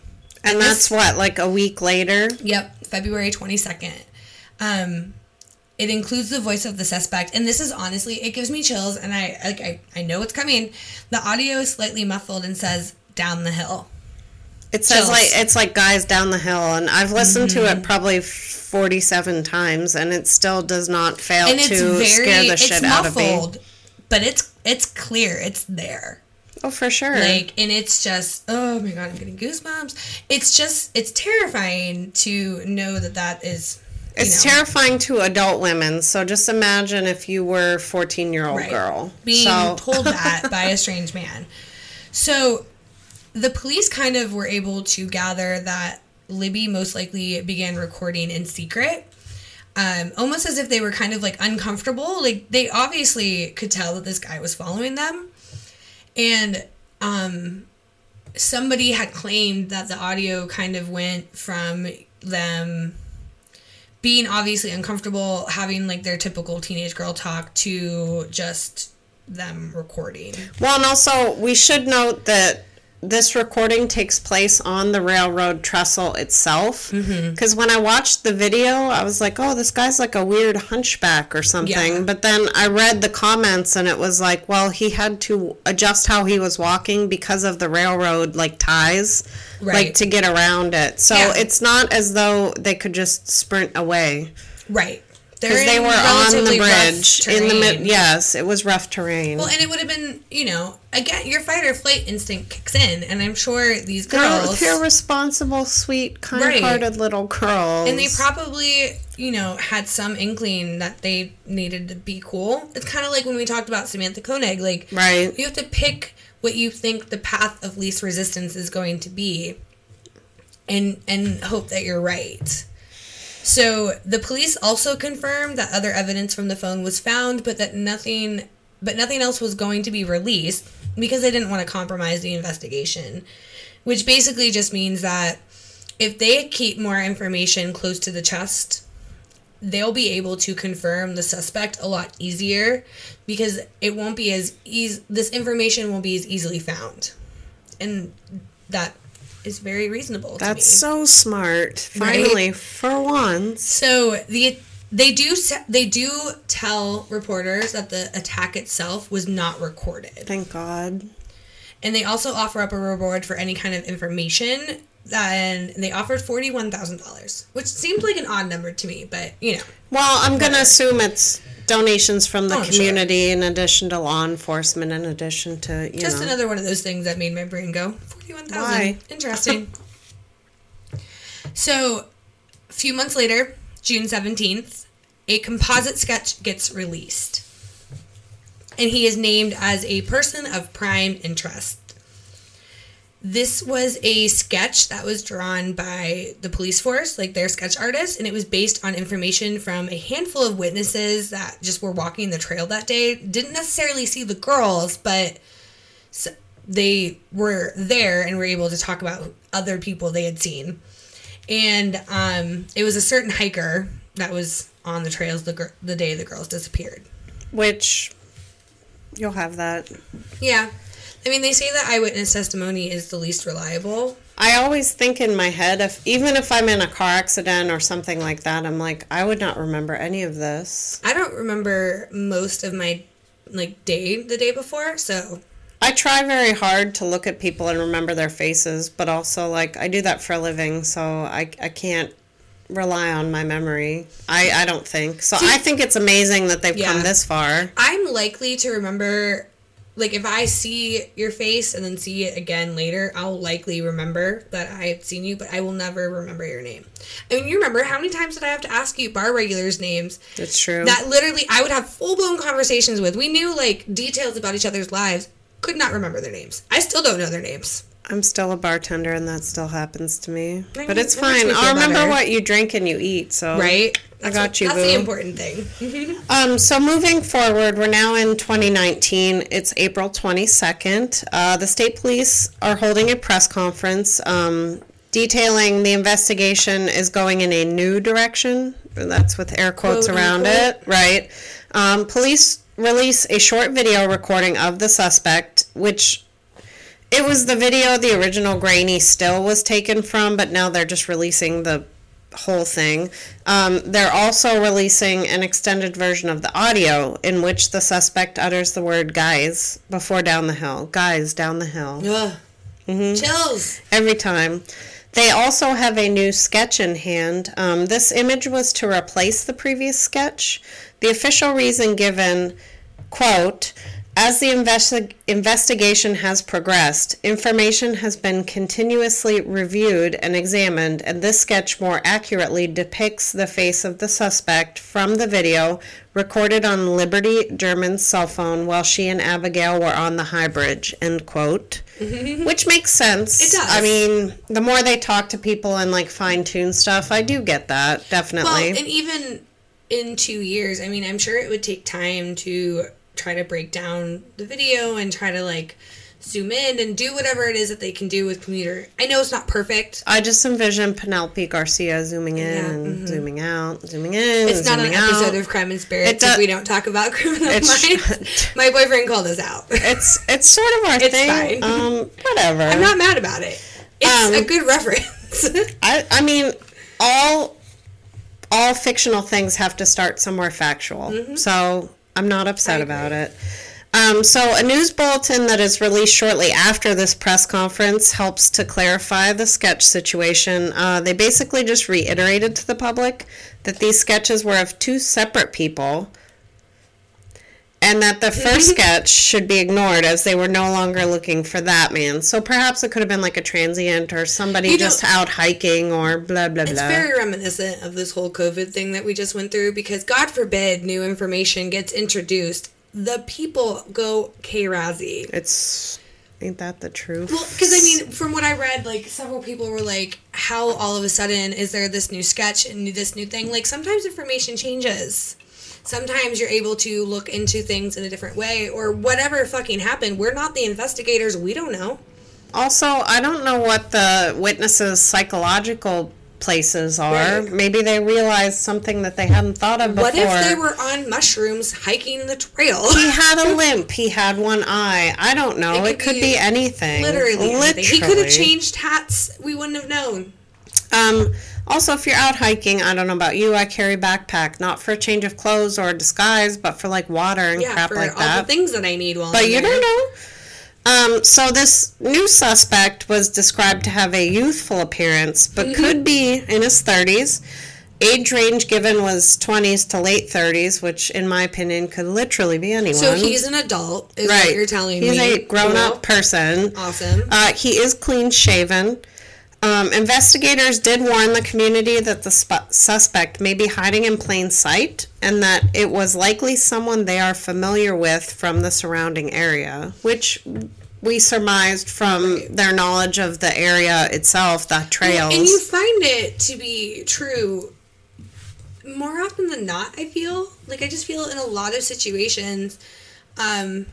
and that's what, like a week later? Yep, February 22nd. Um, it includes the voice of the suspect, and this is honestly, it gives me chills, and I like I, I know it's coming. The audio is slightly muffled and says "down the hill." It says Chills. Mm-hmm. like it's like guys down the hill, and I've listened to it probably forty-seven times, and it still does not fail and to very scare the shit out of me. but it's it's clear, it's there. Oh, for sure. Like, and it's just oh my god, I'm getting goosebumps. It's just it's terrifying to know that that is. it's know, terrifying to adult women. So just imagine if you were a fourteen-year-old Right. girl being so, told that [laughs] by a strange man. So the police kind of were able to gather that Libby most likely began recording in secret. Um, almost as if they were kind of like uncomfortable. Like they obviously could tell that this guy was following them. And um, somebody had claimed that the audio kind of went from them being obviously uncomfortable having like their typical teenage girl talk to just them recording. Well, and also we should note that this recording takes place on the railroad trestle itself. Mm-hmm. Because when I watched the video, I was like, "Oh, this guy's like a weird hunchback or something." Yeah. But then I read the comments, and it was like, "Well, he had to adjust how he was walking because of the railroad like ties, Right. like to get around it. So Yeah. it's not as though they could just sprint away." Right. Because they were on the bridge in the mid. Yes, it was rough terrain. Well, and it would have been, you know, again, your fight or flight instinct kicks in, and I'm sure these girls They're, they're responsible, sweet, kind-hearted little girls. and they probably, you know, had some inkling that they needed to be cool. It's kind of like when we talked about Samantha Koenig, like right. you have to pick what you think the path of least resistance is going to be, and and hope that you're right. So the police also confirmed that other evidence from the phone was found, but that nothing but nothing else was going to be released because they didn't want to compromise the investigation. Which basically just means that if they keep more information close to the chest, they'll be able to confirm the suspect a lot easier because it won't be as easy this information won't be as easily found. And that is very reasonable. That's so smart. Right? Finally, for once. So the they do they do tell reporters that the attack itself was not recorded, Thank God. and they also offer up a reward for any kind of information. And they offered forty one thousand dollars, which seemed like an odd number to me, but you know, Well, I'm going to assume it's donations from the Oh, sure. community in addition to law enforcement, in addition to, you know just know. another one of those things that made my brain go forty one thousand. Why? Interesting. so, a few months later, June seventeenth, a composite sketch gets released. and he is named as a person of prime interest. This was a sketch that was drawn by the police force, like their sketch artist, and it was based on information from a handful of witnesses that just were walking the trail that day. Didn't necessarily see the girls, but they were there and were able to talk about other people they had seen. And um, it was a certain hiker that was on the trails the, gr- the day the girls disappeared. Which you'll have that. Yeah. I mean, they say that eyewitness testimony is the least reliable. I always think in my head, if even if I'm in a car accident or something like that, I'm like, I would not remember any of this. I don't remember most of my like day the day before, so I try very hard to look at people and remember their faces, but also like I do that for a living, so I I can't rely on my memory. I I don't think. So See, I think it's amazing that they've yeah. come this far. I'm likely to remember like if I see your face and then see it again later, I'll likely remember that I've seen you, but I will never remember your name. I mean, you remember how many times did I have to ask you bar regulars' names? That's true. That literally I would have full blown conversations with. We knew like details about each other's lives, could not remember their names. I still don't know their names. I'm still a bartender, and that still happens to me. I mean, but it's fine. I'll remember better. what you drink and you eat. So right, that's I got what, you. That's boo. the important thing. [laughs] um, so moving forward, we're now in 2019. It's April 22nd. Uh, the state police are holding a press conference um, detailing the investigation is going in a new direction. That's with air quotes Quote, around unquote. it, right? Um, police release a short video recording of the suspect, which it was the video the original grainy still was taken from, but now they're just releasing the whole thing. Um, they're also releasing an extended version of the audio in which the suspect utters the word guys before down the hill. Guys, down the hill. Ugh. Mm-hmm. Chills. Every time. They also have a new sketch in hand. Um, this image was to replace the previous sketch. The official reason given, quote, as the investi- investigation has progressed, information has been continuously reviewed and examined, and this sketch more accurately depicts the face of the suspect from the video recorded on Liberty German's cell phone while she and Abigail were on the high bridge. End quote. Mm-hmm. Which makes sense. It does. I mean, the more they talk to people and like fine tune stuff, I do get that definitely. Well, and even in two years, I mean, I'm sure it would take time to try to break down the video and try to like zoom in and do whatever it is that they can do with computer. I know it's not perfect. I just envision Penelope Garcia zooming in yeah, and mm-hmm. zooming out, zooming in. It's not an out. episode of Crime and Spirits if we don't talk about criminal minds. [laughs] [laughs] My boyfriend called us out. It's it's sort of our it's thing. Fine. Um, whatever. I'm not mad about it. It's um, a good reference. [laughs] I I mean all all fictional things have to start somewhere factual. Mm-hmm. So I'm not upset about it. Um, so, a news bulletin that is released shortly after this press conference helps to clarify the sketch situation. Uh, they basically just reiterated to the public that these sketches were of two separate people and that the [laughs] first sketch should be ignored as they were no longer looking for that man. So perhaps it could have been like a transient or somebody you know, just out hiking or blah blah it's blah. It's very reminiscent of this whole COVID thing that we just went through because God forbid new information gets introduced, the people go k razzy. It's ain't that the truth? Well, because I mean, from what I read, like several people were like, "How all of a sudden is there this new sketch and this new thing?" Like sometimes information changes sometimes you're able to look into things in a different way or whatever fucking happened. We're not the investigators. We don't know. Also, I don't know what the witnesses' psychological places are. Right. Maybe they realized something that they hadn't thought of before. What if they were on mushrooms hiking the trail? he had a [laughs] limp. He had one eye. I don't know. It could, it could be, be, anything. Literally, literally. Anything. He could have changed hats. We wouldn't have known. Um, also, if you're out hiking, I don't know about you, I carry backpack not for a change of clothes or a disguise, but for like water and yeah, crap like that. the things that I need while. But I'm you there. don't know. Um, so this new suspect was described to have a youthful appearance, but mm-hmm. could be in his 30s. Age range given was 20s to late 30s, which, in my opinion, could literally be anyone. So he's an adult, is right. what you're telling he's me. He's a grown-up cool. person. Awesome. Uh, he is clean-shaven. Um, investigators did warn the community that the sp- suspect may be hiding in plain sight and that it was likely someone they are familiar with from the surrounding area, which we surmised from Right. their knowledge of the area itself, the trails. And you find it to be true more often than not, I feel. Like I just feel in a lot of situations, um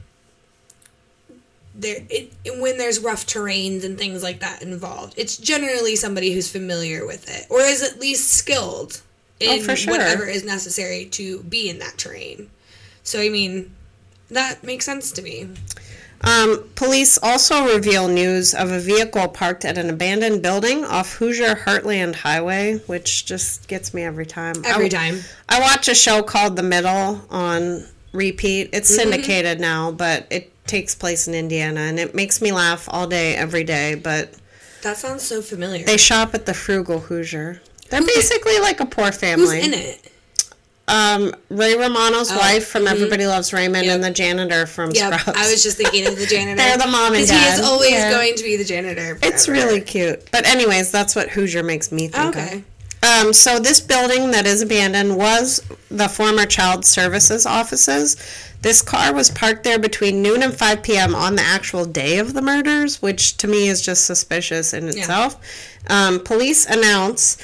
there it, when there's rough terrains and things like that involved, it's generally somebody who's familiar with it or is at least skilled in Oh, sure. whatever is necessary to be in that terrain. So I mean, that makes sense to me. Um, police also reveal news of a vehicle parked at an abandoned building off Hoosier Heartland Highway, which just gets me every time. Every I, time. I watch a show called The Middle on repeat. It's Mm-hmm. syndicated now, but it takes place in Indiana, and it makes me laugh all day, every day. But That sounds so familiar. they shop at the Frugal Hoosier. They're basically like a poor family. Who's in it? Um, Ray Romano's Oh, wife from mhm. Everybody Loves Raymond, Yep. and the janitor from Yep, Scrubs. I was just thinking of the [laughs] janitor. They're the mom and 'Cause He is always Yeah. going to be the janitor. It's really cute. But anyways, that's what Hoosier makes me think Okay. of. Um, so this building that is abandoned was the former child services offices. This car was parked there between noon and 5 p.m. on the actual day of the murders, which to me is just suspicious in itself. Um, police announce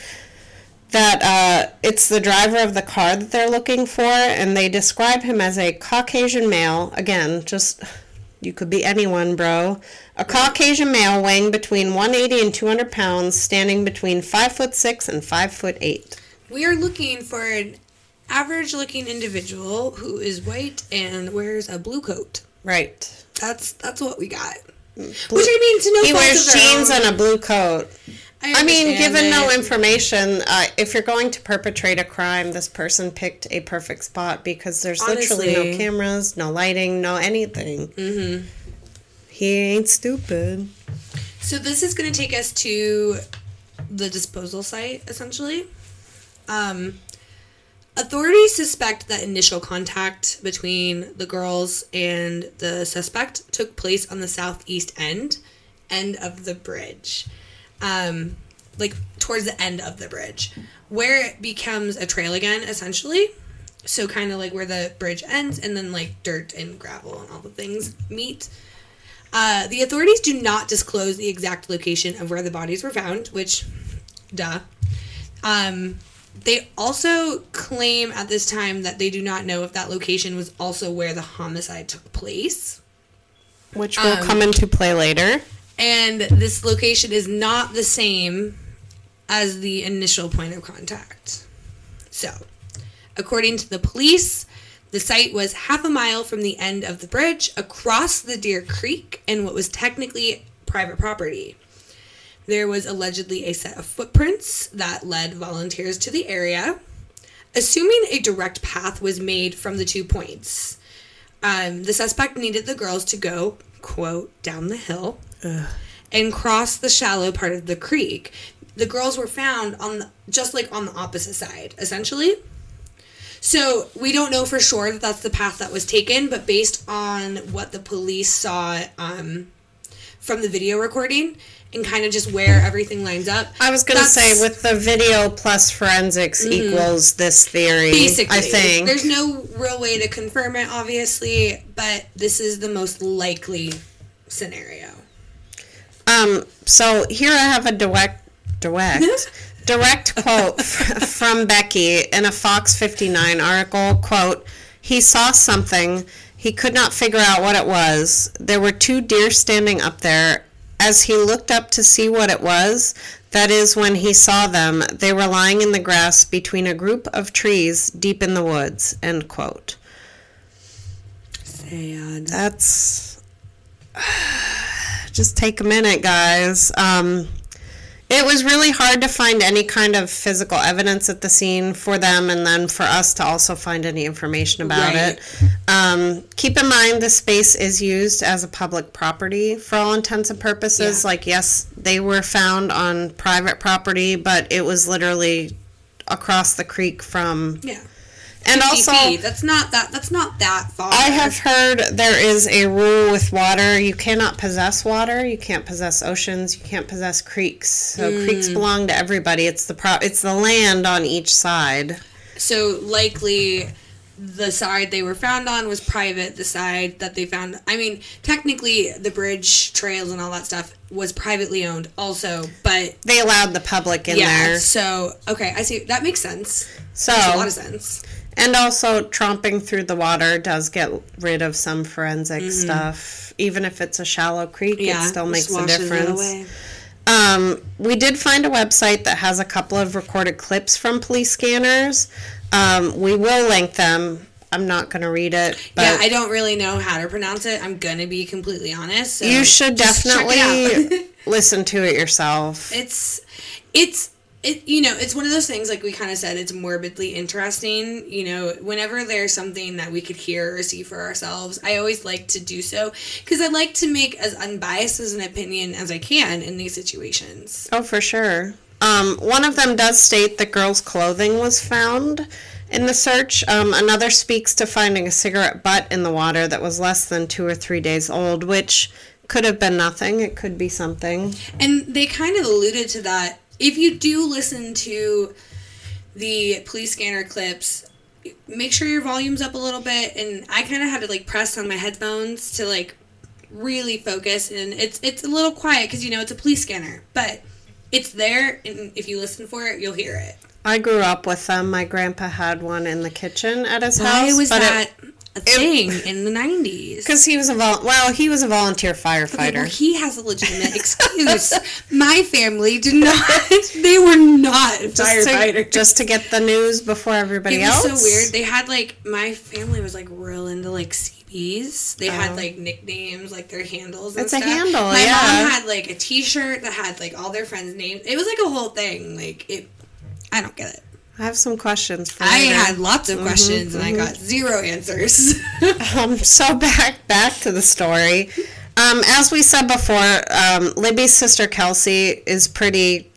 that uh, it's the driver of the car that they're looking for, and they describe him as a Caucasian male. Again, just you could be anyone, bro. A Caucasian male weighing between 180 and 200 pounds, standing between five foot six and five foot eight. We are looking for an average-looking individual who is white and wears a blue coat. Right. That's that's what we got. Which I mean, to no He fault wears of their jeans own, and a blue coat. I mean, understand given no information, uh, if you're going to perpetrate a crime, this person picked a perfect spot because there's literally no cameras, no lighting, no anything. Mm-hmm. He ain't stupid. So this is going to take us to the disposal site, essentially. Um, authorities suspect that initial contact between the girls and the suspect took place on the southeast end, end of the bridge, um, like towards the end of the bridge, where it becomes a trail again, essentially. So kind of like where the bridge ends, and then like dirt and gravel and all the things meet. Uh, the authorities do not disclose the exact location of where the bodies were found, which, duh. Um, they also claim at this time that they do not know if that location was also where the homicide took place. Which will Um, come into play later. And this location is not the same as the initial point of contact. So, according to the police, the site was half a mile from the end of the bridge across the Deer Creek in what was technically private property. There was allegedly a set of footprints that led volunteers to the area. Assuming a direct path was made from the two points, um, the suspect needed the girls to go, quote, down the hill and crossed the shallow part of the creek. The girls were found on the, just like on the opposite side, essentially. So we don't know for sure that that's the path that was taken, but based on what the police saw um, from the video recording and kind of just where everything lines up, I was going to Mm-hmm. say, with the video plus forensics equals this theory. basically, I think. there's no real way to confirm it, obviously, but this is the most likely scenario. Um, so here I have a direct, direct, direct quote from Becky in a Fox 59 article. Quote, he saw something. He could not figure out what it was. There were two deer standing up there. As he looked up to see what it was, that is when he saw them, they were lying in the grass between a group of trees deep in the woods. End quote. Sad. That's just take a minute, guys. Um, it was really hard to find any kind of physical evidence at the scene for them, and then for us to also find any information about Right. it. Um, keep in mind, the space is used as a public property for all intents and purposes. Yeah. Like, yes, they were found on private property, but it was literally across the creek from Yeah. And 50 also. That's not that. That's not that far. I have heard there is a rule with water. You cannot possess water. You can't possess oceans. You can't possess creeks. So hmm. creeks belong to everybody. It's the pro- It's the land on each side. So likely the side they were found on was private. The side that they found, I mean, technically the bridge trails and all that stuff was privately owned also, but They allowed the public in yeah. there. So okay, I see. That makes sense. So Makes a lot of sense. And also, tromping through the water does get rid of some forensic stuff. Even if it's a shallow creek, Mm-hmm. Yeah, it still makes a difference. Um, we did find a website that has a couple of recorded clips from police scanners. Um, we will link them. I'm not going to read it, but yeah, I don't really know how to pronounce it. I'm gonna be completely honest. so you should just check it out. definitely [laughs] listen to it yourself. it's it's it you know it's one of those things like we kind of said it's morbidly interesting you know whenever there's something that we could hear or see for ourselves i always like to do so because i like to make as unbiased as an opinion as i can in these situations Oh, for sure. Um, one of them does state that girls' clothing was found in the search. Um, another speaks to finding a cigarette butt in the water that was less than two or three days old, which could have been nothing. It could be something. and they kind of alluded to that if you do listen to the police scanner clips make sure your volume's up a little bit and i kind of had to like press on my headphones to like really focus and it's it's a little quiet because you know it's a police scanner but it's there and if you listen for it you'll hear it I grew up with them. My grandpa had one in the kitchen at his house. why was that a thing in the 90s Because he was a vol- well, he was a volunteer Okay, firefighter. well, he has a legitimate [laughs] excuse. My family did not. [laughs] They were not just, to, just to get the news before everybody It was else. so weird. They had like my family was like real into like CBs. They Oh. had like nicknames, like their handles. And It's a handle, My yeah. mom had like a T-shirt that had like all their friends' names. It was like a whole thing. Like it. I don't get it. I have some questions for you. I later. had lots Mm-hmm, of questions and I got zero answers. [laughs] Um, so back back to the story. Um, as we said before, um, Libby's sister Kelsey is pretty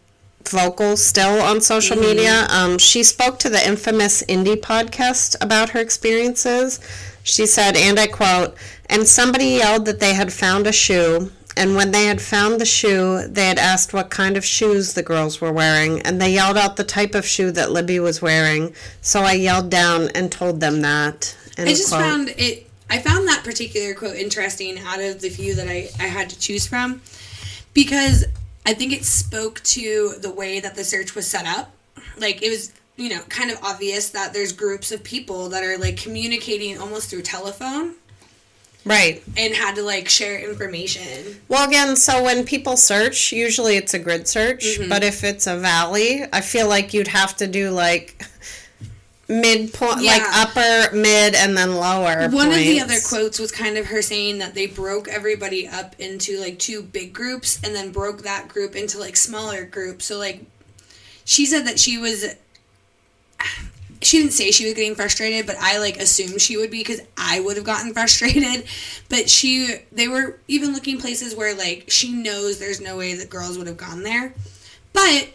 vocal still on social media. Um, she spoke to the infamous indie podcast about her experiences. She said, and I quote, and somebody yelled that they had found a shoe. And when they had found the shoe, they had asked what kind of shoes the girls were wearing, and they yelled out the type of shoe that Libby was wearing. So I yelled down and told them that. End I just quote. found it. I found that particular quote interesting out of the few that I, I had to choose from because I think it spoke to the way that the search was set up. Like it was, you know, kind of obvious that there's groups of people that are like communicating almost through telephone Right. and had to like share information. Well, again, so when people search, usually it's a grid search, Mm-hmm. but if it's a valley, I feel like you'd have to do like midpoint, like upper, mid, and then lower. One of the other quotes was kind of her saying that they broke everybody up into like two big groups and then broke that group into like smaller groups. So like she said that she was she didn't say she was getting frustrated, but I like assumed she would be because I would have gotten [laughs] frustrated. But she they were even looking places where like she knows there's no way that girls would have gone there. But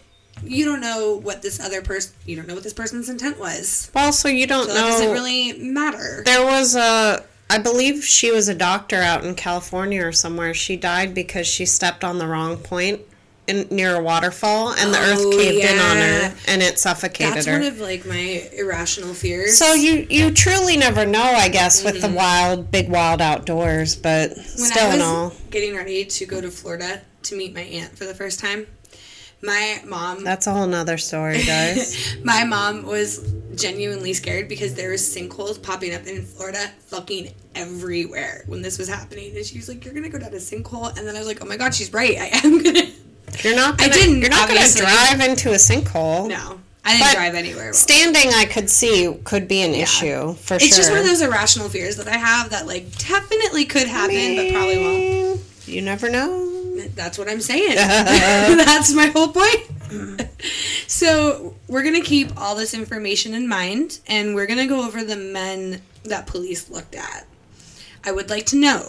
you don't know what this other person you don't know what this person's intent was. Well, so you don't So know. doesn't really matter. There was a, I believe she was a doctor out in California or somewhere. She died because she stepped on the wrong point in near a waterfall, and the Oh, earth caved in on her, and it suffocated That's her. one of like my irrational fears. So you you truly never know, I guess, with the mm-hmm. wild, big wild outdoors. But when still, I was all, getting ready to go to Florida to meet my aunt for the first time, my mom that's a whole nother story, [laughs] guys. my mom was genuinely scared because there was sinkholes popping up in Florida fucking everywhere when this was happening. And she was like, You're gonna go down a sinkhole and then I was like, Oh my god, she's right, I am gonna You're not. I Gonna, didn't, You're not going to drive into a sinkhole. No. I didn't But drive anywhere. Standing, I could see could be an issue for It's sure. It's just one of those irrational fears that I have that like definitely could happen, but probably won't. You never know. That's what I'm saying. [laughs] [laughs] That's my whole point. [laughs] so, we're going to keep all this information in mind and we're going to go over the men that police looked at. I would like to know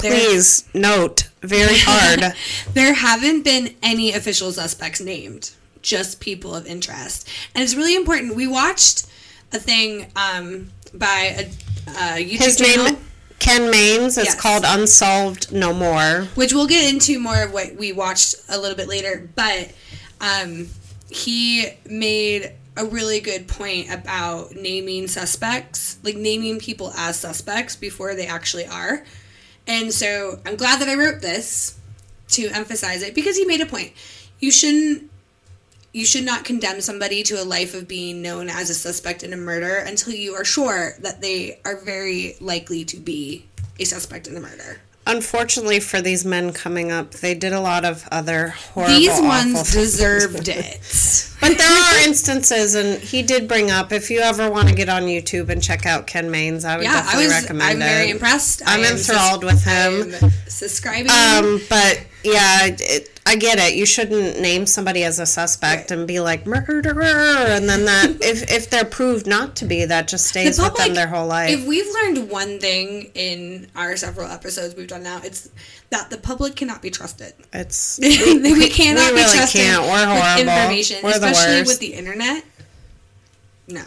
Please note very [laughs] hard. there haven't been any official suspects named, just people of interest. And it's really important. We watched a thing um, by a, a YouTube His channel. name, Ken Mains. It's Yes. called Unsolved No More. which we'll get into more of what we watched a little bit later but um, he made a really good point about naming suspects like naming people as suspects before they actually are and so i'm glad that i wrote this to emphasize it because he made a point. You shouldn't you should not condemn somebody to a life of being known as a suspect in a murder until you are sure that they are very likely to be a suspect in a murder Unfortunately for these men coming up, they did a lot of other horrible. These ones deserved [laughs] it. But there are instances, and he did bring up. If you ever want to get on YouTube and check out Ken Mains, I would Yeah, I definitely was. recommend I'm it. very impressed. I'm enthralled sus- with I him. am subscribing. Um, but yeah, it, I get it. You shouldn't name somebody as a suspect Right. and be like murderer, and then that [laughs] if if they're proved not to be, that just stays with them their whole life. If we've learned one thing in our several episodes we've done now, it's that the public cannot be trusted. it's [laughs] we, cannot we be trusted can't. We're with horrible. information, We're the especially with the internet. No.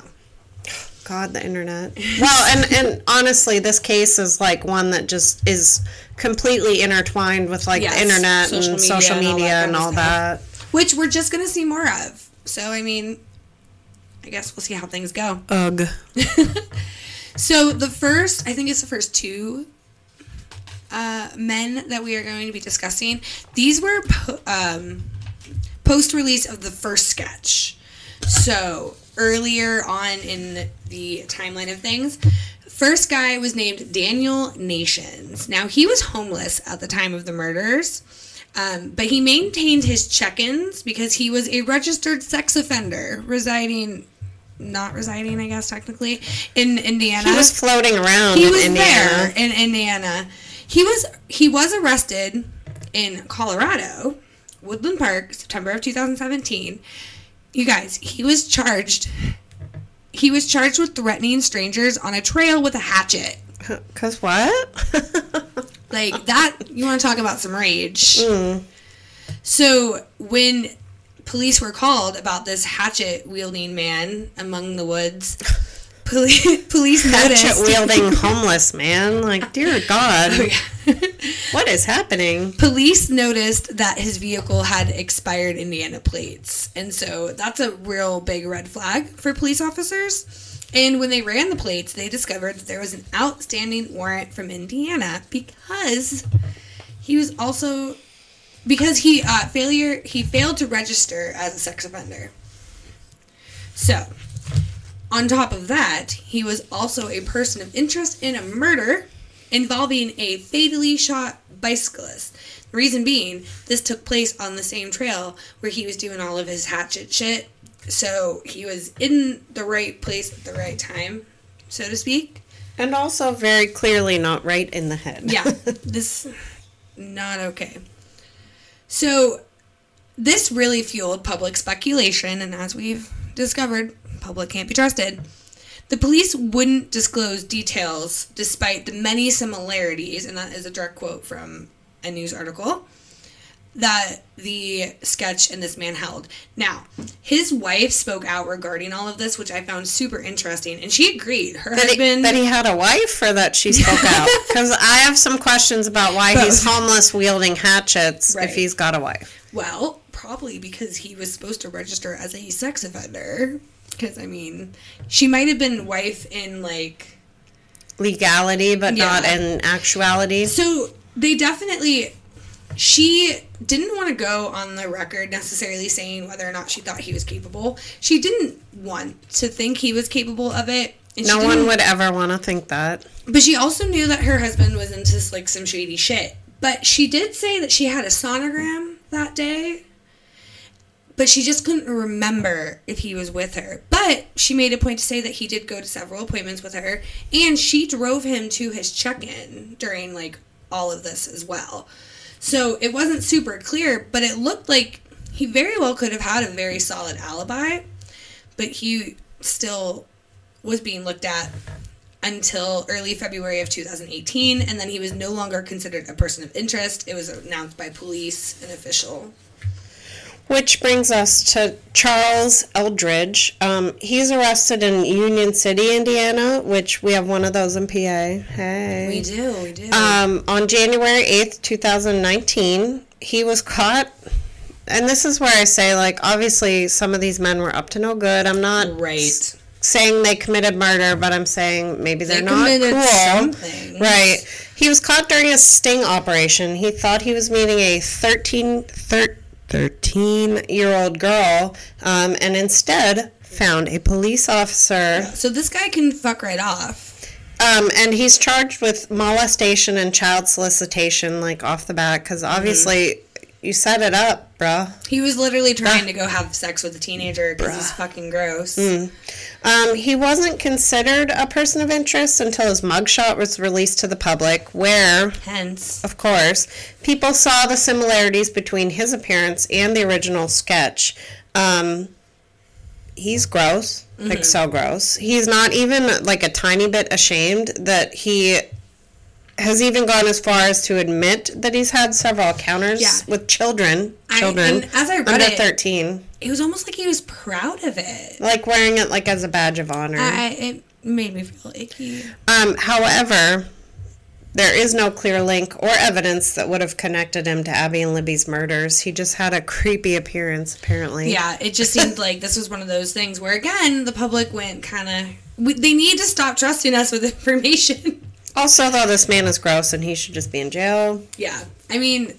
God, the internet. Well, and and honestly, this case is like one that just is completely intertwined with like Yes, the internet social and media social and all media that and all that. Which we're just gonna see more of. So I mean, I guess we'll see how things go. Ugh. [laughs] So the first, I think it's the first two uh, men that we are going to be discussing. These were po- um, post release of the first sketch. So earlier on in the timeline of things, first guy was named Daniel Nations. Now he was homeless at the time of the murders. Um, but he maintained his check-ins because he was a registered sex offender residing not residing i guess technically in indiana He was floating around he in was Indiana. there in Indiana. He was he was arrested in Colorado, Woodland Park, September of 2017. You guys, he was charged. He was charged with threatening strangers on a trail with a hatchet. [laughs] Cause what? [laughs] Like that, you want to talk about some rage. Mm. So when police were called about this hatchet wielding man among the woods, police [laughs] police Hatchet wielding [laughs] homeless man. Like, dear God, Oh, what is happening? Police noticed that his vehicle had expired Indiana plates. And so that's a real big red flag for police officers. And when they ran the plates, they discovered that there was an outstanding warrant from Indiana because he was also because he uh, failure he failed to register as a sex offender. So, on top of that, he was also a person of interest in a murder involving a fatally shot bicyclist. The reason being, this took place on the same trail where he was doing all of his hatchet shit. So he was in the right place at the right time, so to speak. And also very clearly not right in the head. Yeah, [laughs] this not okay. So this really fueled public speculation, and as we've discovered, public can't be trusted. The police wouldn't disclose details despite the many similarities, and that is a direct quote from a news article that the sketch and this man held. Now, his wife spoke out regarding all of this, which I found super interesting, and she agreed. Her That he, that he had a wife or that she spoke out? [laughs] Because I have some questions about why he's homeless wielding hatchets Right. if he's got a wife. Well, probably because he was supposed to register as a sex offender. Because, I mean, she might have been wife in, like. Legality, but not in actuality. So, they definitely. She didn't want to go on the record necessarily saying whether or not she thought he was capable. She didn't want to think he was capable of it. No one would ever want to think that. But she also knew that her husband was into like some shady shit. But she did say that she had a sonogram that day. But she just couldn't remember if he was with her. But she made a point to say that he did go to several appointments with her and she drove him to his check-in during like all of this as well. So it wasn't super clear, but it looked like he very well could have had a very solid alibi, but he still was being looked at until early February of 2018, and then he was no longer considered a person of interest. It was announced by police and official. Which brings us to Charles Eldridge. Um, he's arrested in Union City, Indiana, which we have one of those in PA. Hey. We do, we do. Um, on January 8th, 2019, he was caught. And this is where I say, like, obviously, some of these men were up to no good. I'm not right. saying they committed murder, but I'm saying maybe they're They not cool. something. Right. He was caught during a sting operation. He thought he was meeting a 13, thir- 13 year old girl um, and instead found a police officer. So this guy can fuck right off. Um, and he's charged with molestation and child solicitation, like off the bat, because obviously you set it up, bruh. He was literally trying to go have sex with a teenager because he's fucking gross. Um, he wasn't considered a person of interest until his mugshot was released to the public, where Hence, Of course, people saw the similarities between his appearance and the original sketch. Um, he's gross, like so gross. He's not even like a tiny bit ashamed that he has even gone as far as to admit that he's had several encounters Yeah. with children, children and as I read under it- thirteen, it was almost like he was proud of it. like wearing it like as a badge of honor. I, it made me feel icky. Um, however, there is no clear link or evidence that would have connected him to Abby and Libby's murders. He just had a creepy appearance, apparently. Yeah, it just seemed [laughs] like this was one of those things where, again, the public went kind of. They need to stop trusting us with [laughs] information. Also, though, this man is gross and he should just be in jail. yeah, I mean,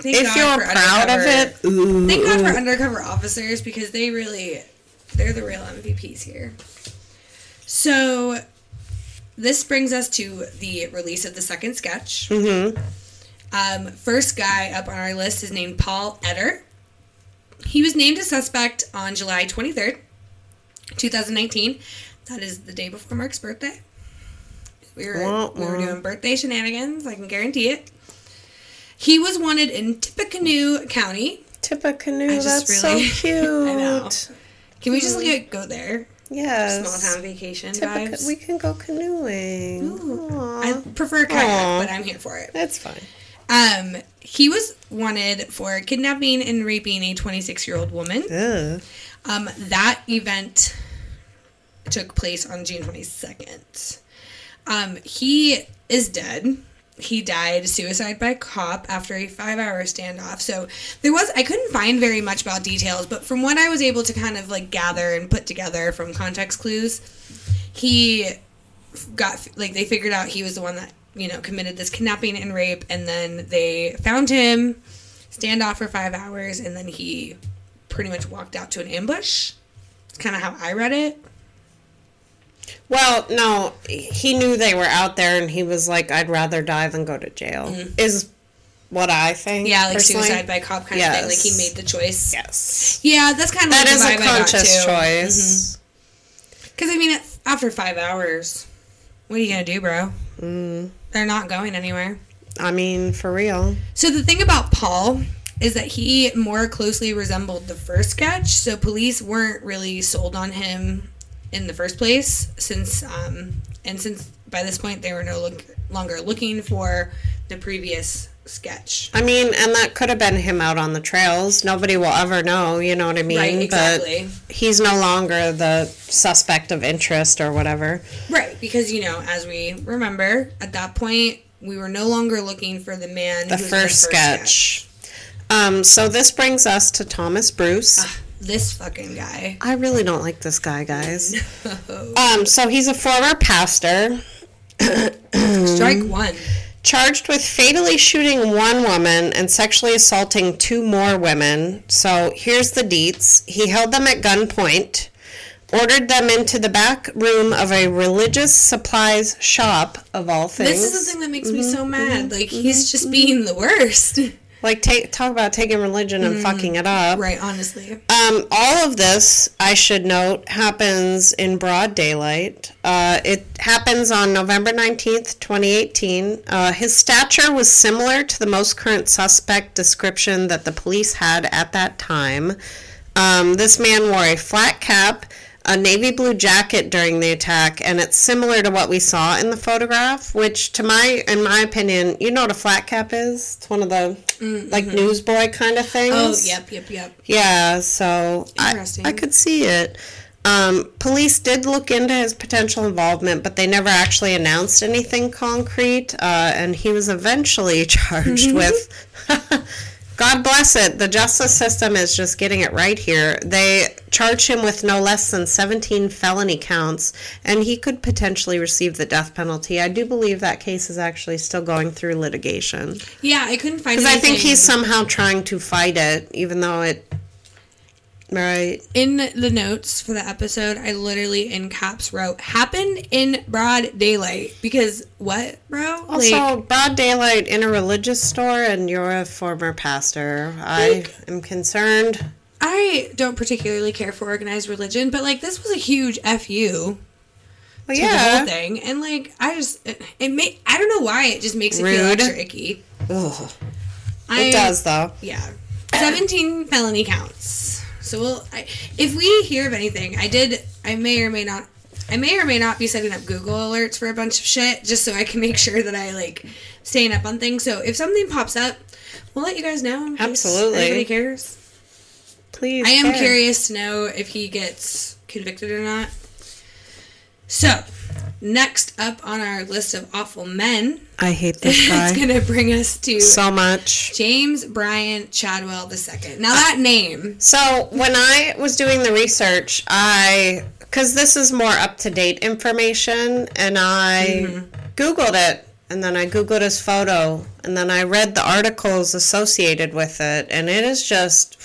thank if God you're for proud of it, ooh, Thank God for undercover officers because they really, they're the real MVPs here. So, this brings us to the release of the second sketch. Mhm. Um, first guy up on our list is named Paul Etter. He was named a suspect on July 23rd, 2019. That is the day before Mark's birthday. We were, Wah, we were wah. doing birthday shenanigans, I can guarantee it. He was wanted in Tippecanoe County. Tippecanoe, that's really- so [laughs] cute. I know. Can we just look at go there? Yes. Small town vacation vibes. we can go canoeing. I prefer kayak, Aw. but I'm here for it. That's fine. Um, he was wanted for kidnapping and raping a 26 year old woman. Ugh. Um, that event took place on June 22nd. Um, he is dead. He died suicide by cop after a five hour standoff. So there was, I couldn't find very much about details, but from what I was able to kind of like gather and put together from context clues, he got, like, they figured out he was the one that, you know, committed this kidnapping and rape, and then they found him, standoff for five hours, and then he pretty much walked out to an ambush. It's kind of how I read it. Well, no, he knew they were out there, and he was like, "I'd rather die than go to jail." Is what I think. Mm-hmm. Yeah, like personally. suicide by cop kind of thing. Like he made the choice. Yes, Yeah, that's kind of that like is a conscious choice. Because I mean, after five hours, what are you gonna do, bro? Mm, They're not going anywhere. I mean, for real. So the thing about Paul is that he more closely resembled the first sketch, so police weren't really sold on him in the first place since um and since by this point they were no look, longer looking for the previous sketch. I mean, and that could have been him out on the trails. Nobody will ever know. You know what I mean? right, exactly. But he's no longer the suspect of interest or whatever. Right, because you know, as we remember, at that point we were no longer looking for the man The who was first, sketch. Um, so this brings us to Thomas Bruce. This fucking guy. I really don't like this guy, guys. [laughs] Um, so he's a former pastor [clears throat] Strike one. charged with fatally shooting one woman and sexually assaulting two more women. So here's the deets. He held them at gunpoint, ordered them into the back room of a religious supplies shop of all things. This is the thing that makes me Mm-hmm. so mad. Like he's just being the worst. [laughs] like take talk about taking religion and fucking it up. Mm. right, honestly. Um, all of this, I should note, happens in broad daylight. Uh, it happens on November 19th, 2018. Uh, his stature was similar to the most current suspect description that the police had at that time. Um, this man wore a flat cap, a navy blue jacket during the attack, and it's similar to what we saw in the photograph. Which, to my, in my opinion, you know what a flat cap is? It's one of the like newsboy kind of things. Oh, yep, yep, yep. Yeah, so I, I could see it. Um, police did look into his potential involvement, but they never actually announced anything concrete, uh, and he was eventually [laughs] charged with. [laughs] God bless it, the justice system is just getting it right here. They charged him with no less than 17 felony counts, and he could potentially receive the death penalty. I do believe that case is actually still going through litigation. Yeah, I couldn't find it. Because I think he's somehow trying to fight it, even though it. Right. in the notes for the episode, I literally in caps wrote happened in broad daylight because what, bro? Also, broad daylight in a religious store, and you're a former pastor. I Like- am concerned. I don't particularly care for organized religion, but like this was a huge fu Well, to the whole thing, and like I just it, it may I don't know why it just makes it feel Rude. extra icky. Ugh. I, It does, though. Yeah, seventeen felony counts. So we'll I, if we hear of anything, I did. I may or may not. I may or may not be setting up Google alerts for a bunch of shit just so I can make sure that I like staying up on things. So if something pops up, we'll let you guys know. Absolutely. Anybody cares? Please. I am curious to know if he gets convicted or not. So, next up on our list of awful men, I hate [laughs] this guy. it's going to bring us to so much. James Bryan Chadwell II. Now, that name, So when I was doing the research, I because this is more up to date information, and I mm-hmm. googled it, and then I googled his photo, and then I read the articles associated with it, and it is just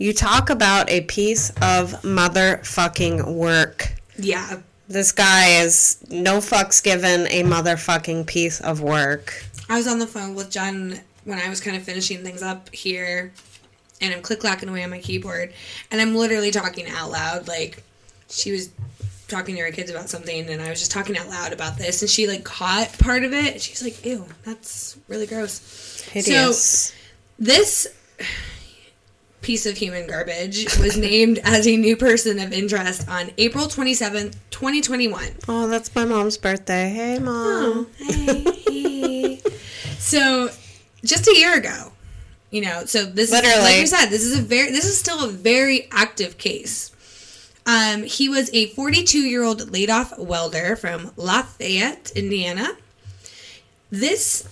you talk about a piece of motherfucking work. yeah, This guy is no fucks given a motherfucking piece of work. I was on the phone with John when I was kind of finishing things up here, and I'm click clacking away on my keyboard, and I'm literally talking out loud. Like, she was talking to her kids about something, and I was just talking out loud about this, and she like caught part of it, she's like, "Ew, that's really gross." Hideous. This piece of human garbage was named as a new person of interest on April 27th, 2021. oh, that's my mom's birthday. Hey, mom. Hey. [laughs] so, just a year ago, you know, so this is like Literally. I said, this is a very this is still a very active case. Um, he was a 42 year old laid off welder from Lafayette, Indiana. This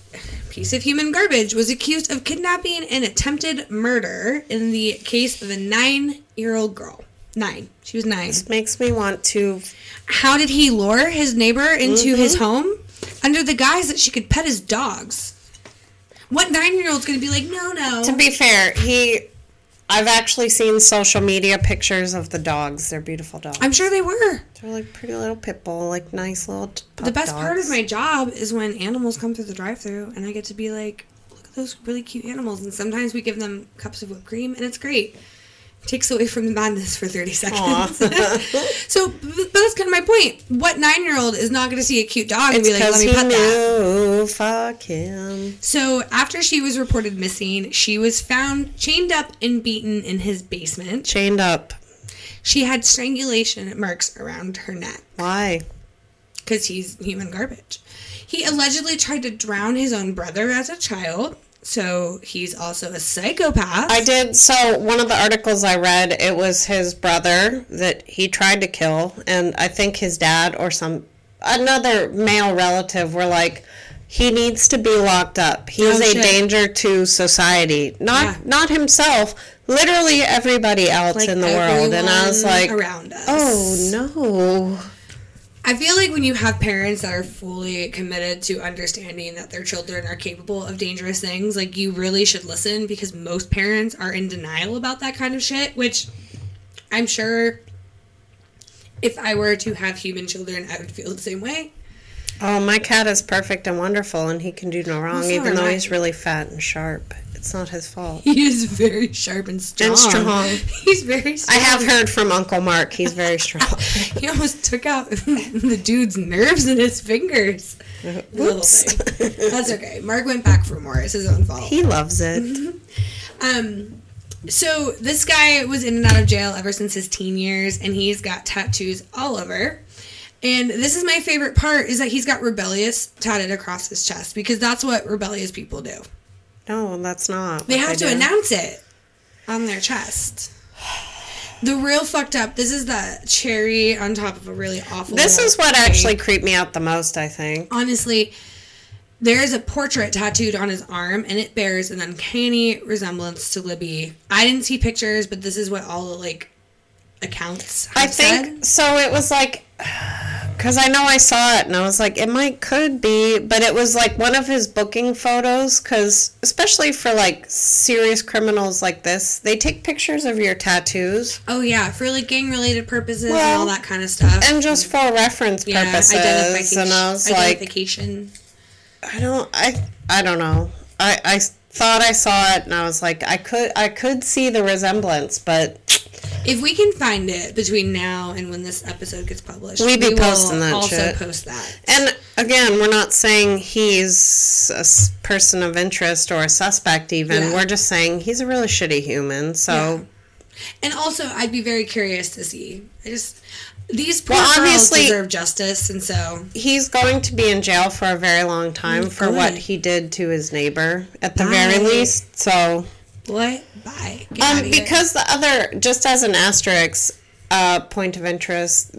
piece of human garbage was accused of kidnapping and attempted murder in the case of a nine year old girl. Nine. She was nine. This makes me want to How did he lure his neighbor into mm-hmm. his home? Under the guise that she could pet his dogs. What nine year old's gonna be like, no, no. To be fair, he. I've actually seen social media pictures of the dogs. They're beautiful dogs. I'm sure they were. They're like pretty little pit bull, like nice little. t- the best part of my job is when animals come through the drive through and I get to be like, look at those really cute animals. And sometimes we give them cups of whipped cream and it's great. Takes away from the madness for 30 seconds. [laughs] so, but that's kind of my point. What nine year old is not going to see a cute dog and It's be like, let me pet that? Fuck him. So after she was reported missing, she was found chained up and beaten in his basement. Chained up. She had strangulation marks around her neck Why? because he's human garbage. He allegedly tried to drown his own brother as a child, so he's also a psychopath. I did. So one of the articles I read, it was his brother that he tried to kill, and I think his dad or some another male relative were like, he needs to be locked up. He is Oh, a shit. danger to society. Not Yeah. not himself. Literally everybody else like in the world. And I was like, around us. oh no. I feel like when you have parents that are fully committed to understanding that their children are capable of dangerous things, like you really should listen because most parents are in denial about that kind of shit, which I'm sure if I were to have human children, I would feel the same way. Oh, my cat is perfect and wonderful, and he can do no wrong, so even though I. he's really fat and sharp. It's not his fault. [laughs] He is very sharp and strong. And strong. [laughs] He's very strong. I have heard from Uncle Mark. He's very [laughs] strong. He almost took out the dude's nerves in his fingers. Whoops. That's okay. Mark went back for more. It's his own fault. he loves it. Um, So this guy was in and out of jail ever since his teen years, and he's got tattoos all over. And this is my favorite part is that he's got rebellious tatted across his chest because that's what rebellious people do. No, that's not. They have to do. announce it on their chest. The real fucked up. This is the cherry on top of a really awful. This is what actually creeped me out the most, I think. honestly, there is a portrait tattooed on his arm, and it bears an uncanny resemblance to Libby. I didn't see pictures, but this is what all the like accounts have I think so. It was like, because I know I saw it and I was like, it might could be, but it was like one of his booking photos. Because especially for like serious criminals like this, they take pictures of your tattoos Oh yeah, for like gang related purposes and all that kind of stuff. and just for reference yeah, purposes. identification. And I was like, identification. I don't, I, I don't know. I, I thought I saw it and I was like, I could, I could see the resemblance, but If we can find it between now and when this episode gets published, We be will posting that also shit. post that. And again, we're not saying he's a person of interest or a suspect, even. Yeah. We're just saying he's a really shitty human. So, Yeah. And also, I'd be very curious to see. I just these poor Well, obviously- deserve justice, and so he's going to be in jail for a very long time Mm, for what he did to his neighbor, at the Bye. very least. So, what? Bye. Um, because the other, just as an asterisk uh, point of interest,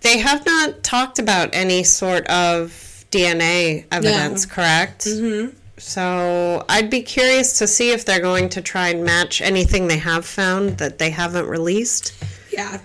they have not talked about any sort of DNA evidence, correct? Mhm. So I'd be curious to see if they're going to try and match anything they have found that they haven't released. yeah.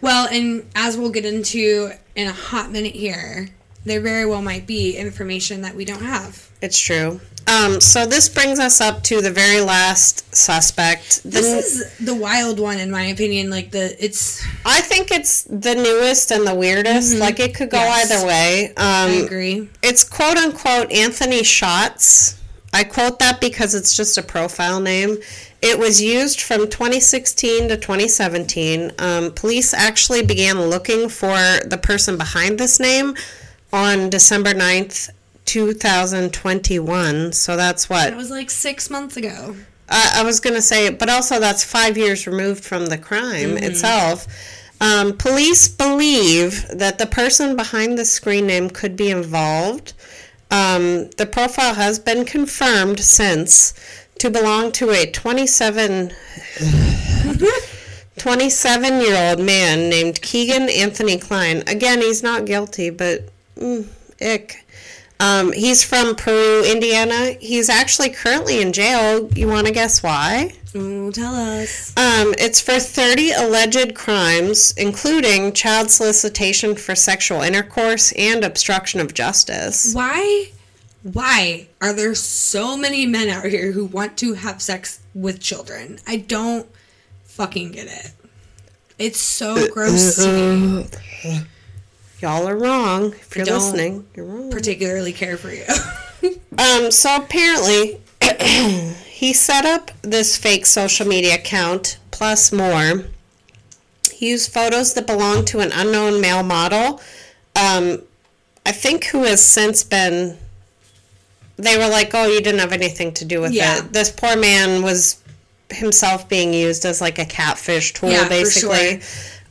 Well, and as we'll get into in a hot minute here, there very well might be information that we don't have. It's true. Um, so this brings us up to the very last suspect. The, This is the wild one, in my opinion. Like the it's. I think it's the newest and the weirdest. Like it could go Yes. either way. I Um, agree. it's quote unquote Anthony Shots. I quote that because it's just a profile name. It was used from 2016 to 2017. Um, police actually began looking for the person behind this name on December 9th, 2021. So that's what? It was like six months ago. Uh, I was going to say, but also that's five years removed from the crime itself. Um, police believe that the person behind the screen name could be involved. Um, the profile has been confirmed since to belong to a 27 [sighs] 27 year old man named Kegan Anthony Kline. Again, he's not guilty, but mm, ick. Um, he's from Peru, Indiana. He's actually currently in jail. You want to guess why? Ooh, tell us. Um, it's for 30 alleged crimes, including child solicitation for sexual intercourse and obstruction of justice. Why? Why are there so many men out here who want to have sex with children? I don't fucking get it. It's so gross to me. Y'all are wrong. If you're don't listening, you're wrong. Particularly care for you. [laughs] Um, so apparently, [clears throat] he set up this fake social media account, plus more. He used photos that belonged to an unknown male model, um, I think who has since been. They were like, oh, you didn't have anything to do with Yeah. it. This poor man was himself being used as like a catfish tool, Yeah, for basically.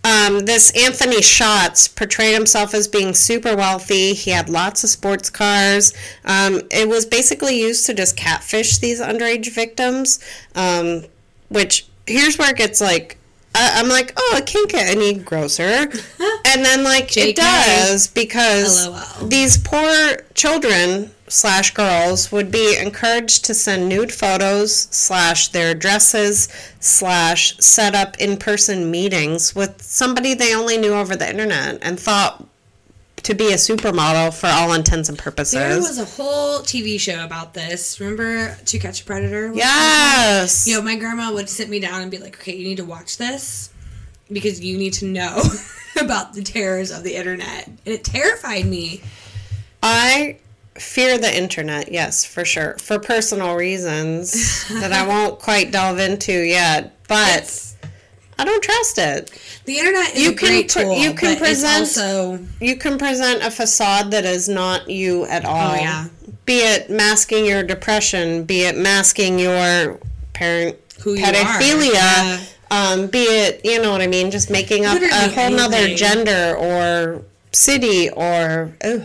Um, this Anthony Shots portrayed himself as being super wealthy. He had lots of sports cars. Um, it was basically used to just catfish these underage victims. Um, which here's where it gets like, I, I'm like, oh, it can't get any grosser. [laughs] and then like JK. it does because LOL. these poor children slash girls would be encouraged to send nude photos slash their addresses slash set up in-person meetings with somebody they only knew over the internet and thought to be a supermodel for all intents and purposes. there was a whole TV show about this. Remember To Catch a Predator? yes. You know, my grandma would sit me down and be like, okay, you need to watch this because you need to know [laughs] about the terrors of the internet. And it terrified me. I fear the internet, yes, for sure, for personal reasons [laughs] that I won't quite delve into yet, but It's- I don't trust it. the internet is You a can great tool. you can present- also You can present a facade that is not you at all. Oh, yeah. Be it masking your depression, be it masking your parent Who you pedophilia, Yeah. um, be it you know what I mean, just making up a Literally whole nother anything. gender or city or ugh.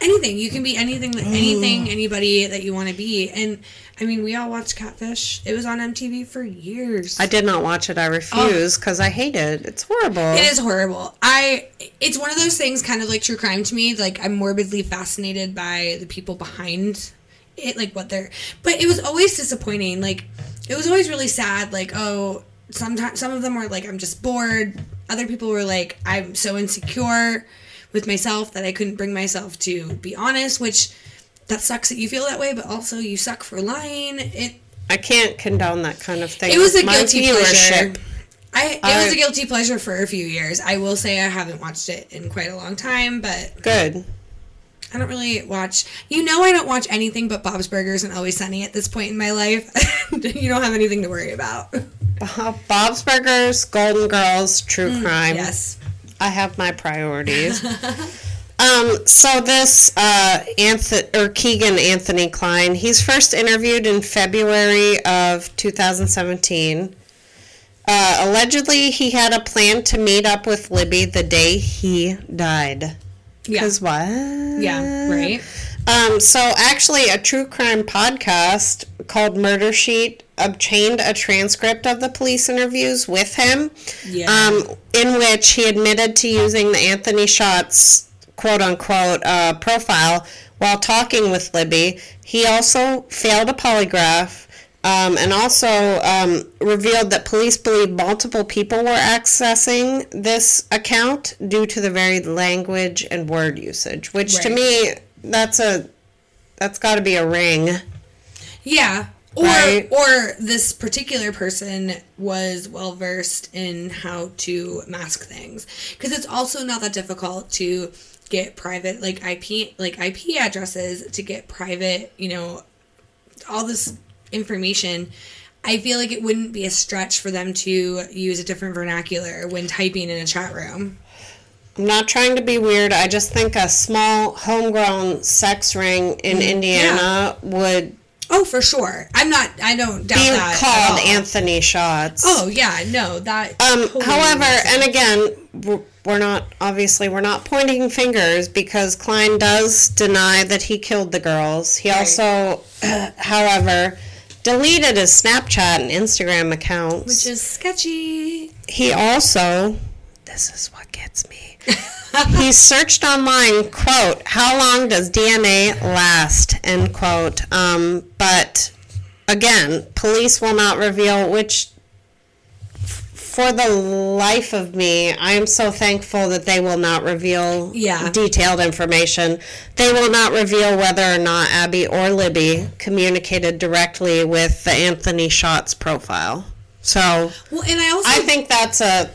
anything you can be anything that anything oh. anybody that you want to be and i mean we all watched catfish it was on mtv for years I did not watch it. I refuse oh. because I hate it. It's horrible. Oh. It is horrible. I it's one of those things kind of like true crime to me. Like I'm morbidly fascinated by the people behind it, like what they're but it was always disappointing. Like it was always really sad, like, oh, sometimes some of them were like, I'm just bored. Other people were like, I'm so insecure with myself that I couldn't bring myself to be honest, which that sucks that you feel that way, but also you suck for lying. It I can't condone that kind of thing. it was a My guilty pleasure. I it I- was a guilty pleasure for a few years. I will say I haven't watched it in quite a long time, but Good. I don't really watch. You know, I don't watch anything but Bob's Burgers and Always Sunny at this point in my life. [laughs] you don't have anything to worry about. Bob- Bob's Burgers, Golden Girls, True Crime. Mm, Yes. I have my priorities. [laughs] um, so this uh, Anth- or Kegan Anthony Kline, he's first interviewed in February of 2017. Uh, allegedly, he had a plan to meet up with Libby the day he died. Yeah. Because what? Yeah. Right. Um, so actually, a true crime podcast called Murder Sheet obtained a transcript of the police interviews with him, Yeah. um, in which he admitted to using the Anthony Shots quote unquote uh, profile while talking with Libby. He also failed a polygraph. Um, and also um, revealed that police believe multiple people were accessing this account due to the varied language and word usage, which to me that's a that's got to be a ring. Yeah. Or Right. or this particular person was well versed in how to mask things because it's also not that difficult to get private like IP like IP addresses to get private, you know, all this information. I feel like it wouldn't be a stretch for them to use a different vernacular when typing in a chat room. I'm not trying to be weird. I just think a small homegrown sex ring in Indiana would Oh, for sure. I'm not. I don't doubt be that. at called all. Anthony Shots. Oh yeah, no that. Um, totally however, and again, we're- we're not obviously we're not pointing fingers because Kline does deny that he killed the girls. He Right. also, [clears throat] however, deleted his Snapchat and Instagram accounts. which is sketchy. he also, this is what gets me. [laughs] he searched online, quote, how long does DNA last, end quote. Um, but again, police will not reveal which for the life of me, I am so thankful that they will not reveal Yeah. detailed information. They will not reveal whether or not Abby or Libby communicated directly with the Anthony Shots profile. So Well, and I also I think that's a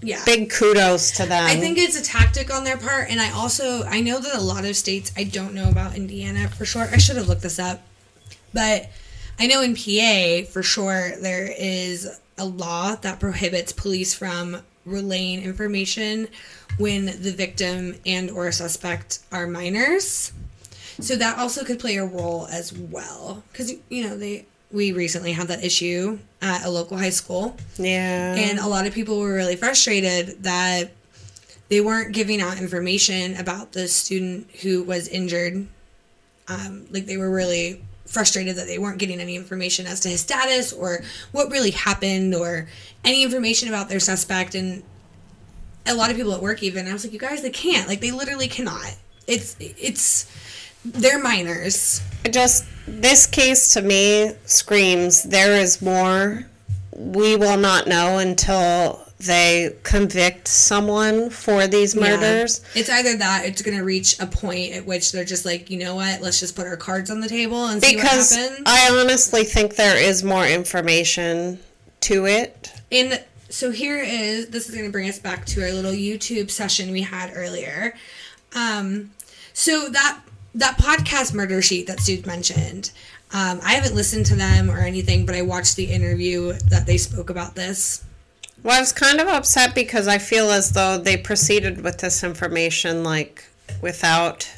yeah. big kudos to them. I think it's a tactic on their part, and I also I know that a lot of states I don't know about Indiana for sure. I should have looked this up, but I know in PA for sure there is a law that prohibits police from relaying information when the victim and or suspect are minors. So that also could play a role as well, because you know they we recently had that issue at a local high school yeah. and a lot of people were really frustrated that they weren't giving out information about the student who was injured. Um, like they were really frustrated that they weren't getting any information as to his status or what really happened or any information about their suspect. And a lot of people at work even I was like, you guys, they can't. Like they literally cannot. It's it's they're minors. Just this case to me screams there is more we will not know until they convict someone for these murders. Yeah. It's either that it's going to reach a point at which they're just like, you know what, let's just put our cards on the table and see Because what happens. I honestly think there is more information to it. and so here is this is going to bring us back to our little YouTube session we had earlier. Um, so that that podcast murder sheet that Stu mentioned. Um, I haven't listened to them or anything, but I watched the interview that they spoke about this. Well, I was kind of upset because I feel as though they proceeded with this information like without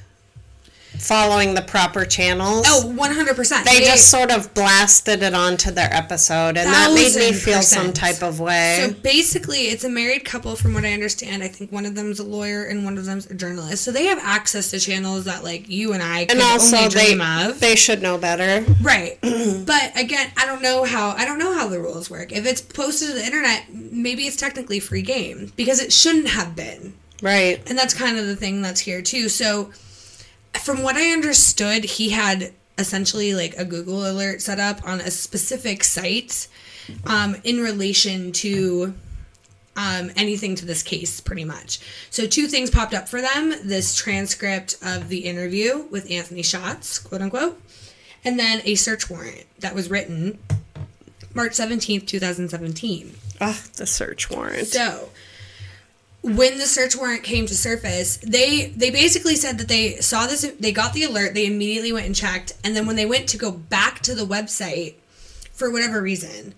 following the proper channels. Oh, 100%. They just sort of blasted it onto their episode, and that made me feel some type of way. So basically, it's a married couple, from what I understand. I think one of them's a lawyer and one of them's a journalist. So they have access to channels that, like, you and I could and also, only they dream of. they should know better. Right. [clears throat] but again, I don't know how I don't know how the rules work. If it's posted to the internet, maybe it's technically free game because it shouldn't have been. Right. And that's kind of the thing that's here too. So from what I understood, he had essentially like a Google alert set up on a specific site um, in relation to um, anything to this case, pretty much. So, two things popped up for them this transcript of the interview with Anthony Shots, quote unquote, and then a search warrant that was written March 17th, 2017. Ah, the search warrant. So, when the search warrant came to surface, they they basically said that they saw this they got the alert, they immediately went and checked, and then when they went to go back to the website for whatever reason,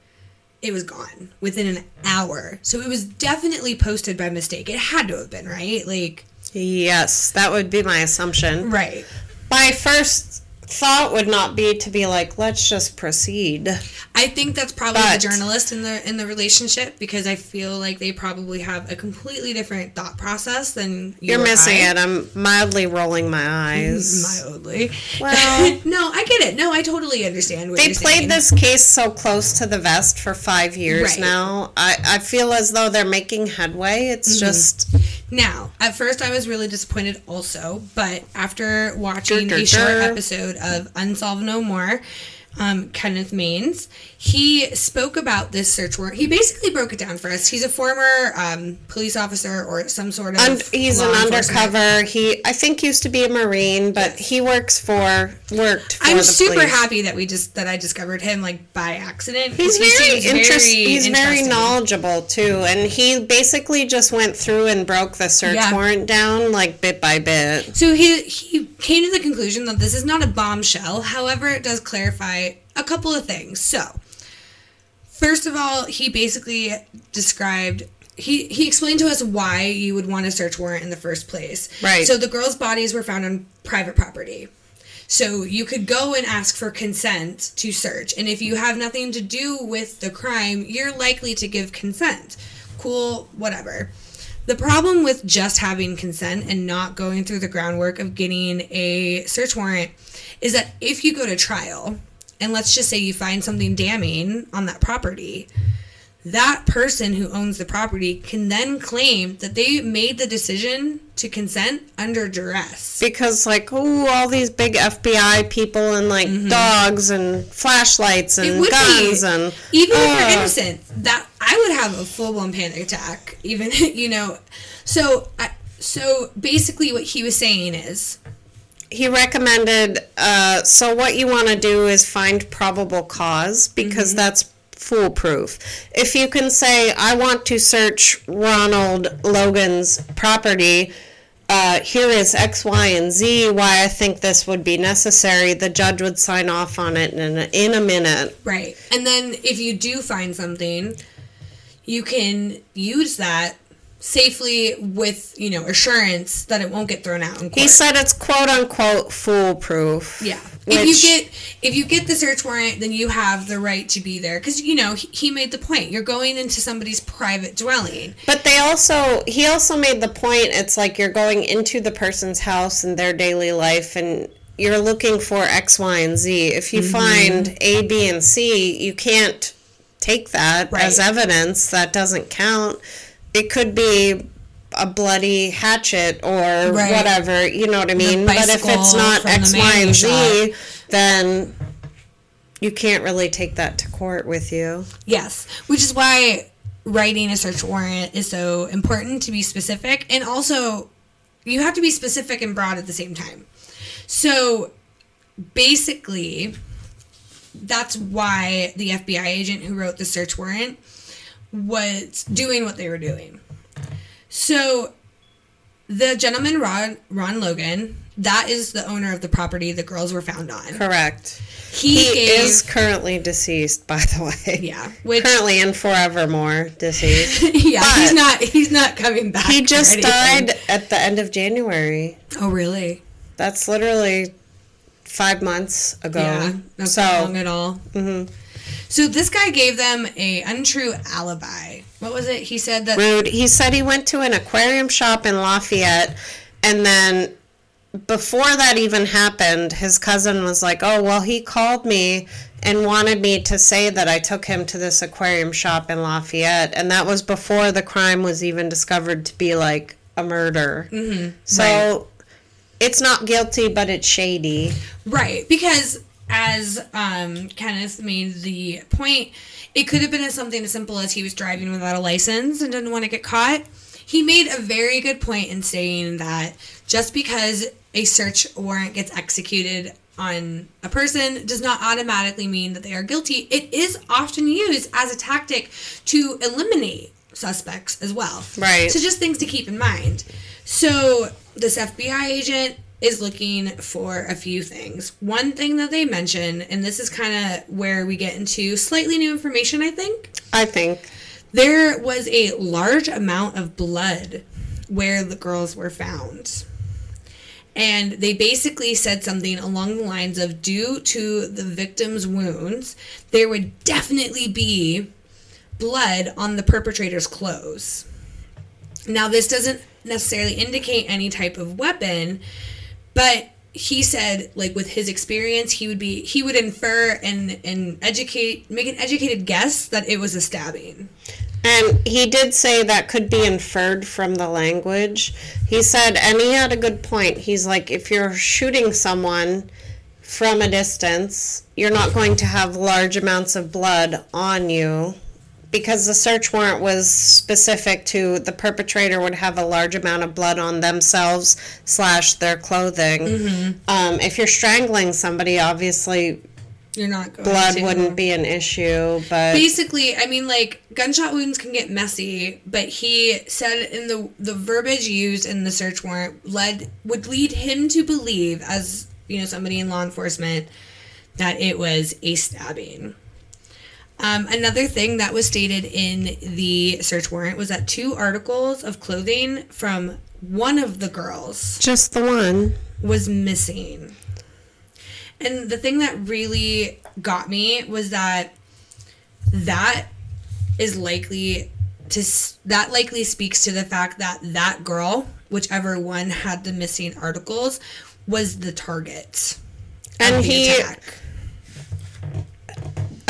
it was gone within an hour. So it was definitely posted by mistake. It had to have been, right? Like Yes, that would be my assumption. right. My first thought would not be to be like, let's just proceed. I think that's probably But- the journalist in the in the relationship because I feel like they probably have a completely different thought process than you You're missing I. it. I'm mildly rolling my eyes. [laughs] Mildly. Well- [laughs] no, I get it. No, I totally understand what They played saying. this case so close to the vest for five years Right. now. I, I feel as though they're making headway. It's Mm-hmm. just Now, at first, I was really disappointed also, but after watching a short episode of Unsolved No More, um, Kenneth Mains, he spoke about this search warrant. He basically broke it down for us. He's a former um, police officer or some sort of. und- he's an undercover. He I think used to be a marine, but he works for worked for I'm super police. happy that we just that I discovered him like by accident. He's He very seems interest. He's very knowledgeable too, and he basically just went through and broke the search Yeah. warrant down like bit by bit. So he he came to the conclusion that this is not a bombshell. However, it does clarify a couple of things. So, first of all, he basically described he he explained to us why you would want a search warrant in the first place. Right. So the girls' bodies were found on private property. So you could go and ask for consent to search. And if you have nothing to do with the crime, you're likely to give consent. Cool, whatever. The problem with just having consent and not going through the groundwork of getting a search warrant is that if you go to trial, and let's just say you find something damning on that property, that person who owns the property can then claim that they made the decision to consent under duress. Because like, oh, all these big FBI people and like dogs and flashlights Mm-hmm. It and would guns be, and even if you're innocent, that I would have a full blown panic attack. Even [laughs] you know, so I, so basically, what he was saying is, he recommended uh, so what you want to do is find probable cause because Mm-hmm. that's foolproof if you can say i want to search ronald logan's property uh, here is x y and z why i think this would be necessary the judge would sign off on it in a, in a minute right, and then if you do find something, you can use that safely with you know assurance that it won't get thrown out in court. he said it's quote unquote foolproof Yeah. Which- if you get if you get the search warrant, then you have the right to be there because you know he, he made the point. You're going into somebody's private dwelling. But they also, he also made the point it's like you're going into the person's house and their daily life and you're looking for X, Y, and Z. If you mm-hmm. find A, B, and C, you can't take that as evidence. That doesn't count. It could be a bloody hatchet or Right. whatever, you know what I mean? But if it's not X, Y, and Z, then you can't really take that to court with you. Yes, which is why writing a search warrant is so important to be specific, and also you have to be specific and broad at the same time. So basically, that's why the FBI agent who wrote the search warrant was doing what they were doing. So the gentleman Ron Ron Logan, that is the owner of the property the girls were found on. Correct. He, He gave is currently deceased, by the way. yeah, which Currently and forevermore deceased. [laughs] yeah, he's not he's not coming back. he just died at the end of January. Oh really? That's literally five months ago. Yeah, that's so not long at all. Mm-hmm. So this guy gave them a untrue alibi. What was it? He said that rude. He said he went to an aquarium shop in Lafayette, and then before that even happened, his cousin was like, "Oh, well, he called me and wanted me to say that I took him to this aquarium shop in Lafayette, and that was before the crime was even discovered to be like a murder. Mm-hmm. So right. it's not guilty, but it's shady, right? Because as um, Kenneth made the point, it could have been as something as simple as he was driving without a license and didn't want to get caught. He made a very good point in saying that just because a search warrant gets executed on a person does not automatically mean that they are guilty. It is often used as a tactic to eliminate suspects as well. Right. So just things to keep in mind. So this FBI agent is looking for a few things. One thing that they mention, and this is kind of where we get into slightly new information, I think. I think. There was a large amount of blood where the girls were found. And they basically said something along the lines of due to the victim's wounds, there would definitely be blood on the perpetrator's clothes. Now, this doesn't necessarily indicate any type of weapon, but he said like with his experience he would be he would infer and and educate make an educated guess that it was a stabbing and he did say that could be inferred from the language. He said, and he had a good point. He's like, if you're shooting someone from a distance, you're not going to have large amounts of blood on you because the search warrant was specific to the perpetrator would have a large amount of blood on themselves slash their clothing. Mm-hmm. Um, if you're strangling somebody, obviously you're not blood to. wouldn't be an issue but basically i mean like gunshot wounds can get messy but he said in the the verbiage used in the search warrant led would lead him to believe as you know somebody in law enforcement that it was a stabbing um, another thing that was stated in the search warrant was that two articles of clothing from one of the girls just the one was missing and the thing that really got me was that that is likely to that likely speaks to the fact that that girl, whichever one had the missing articles, was the target. And he attack.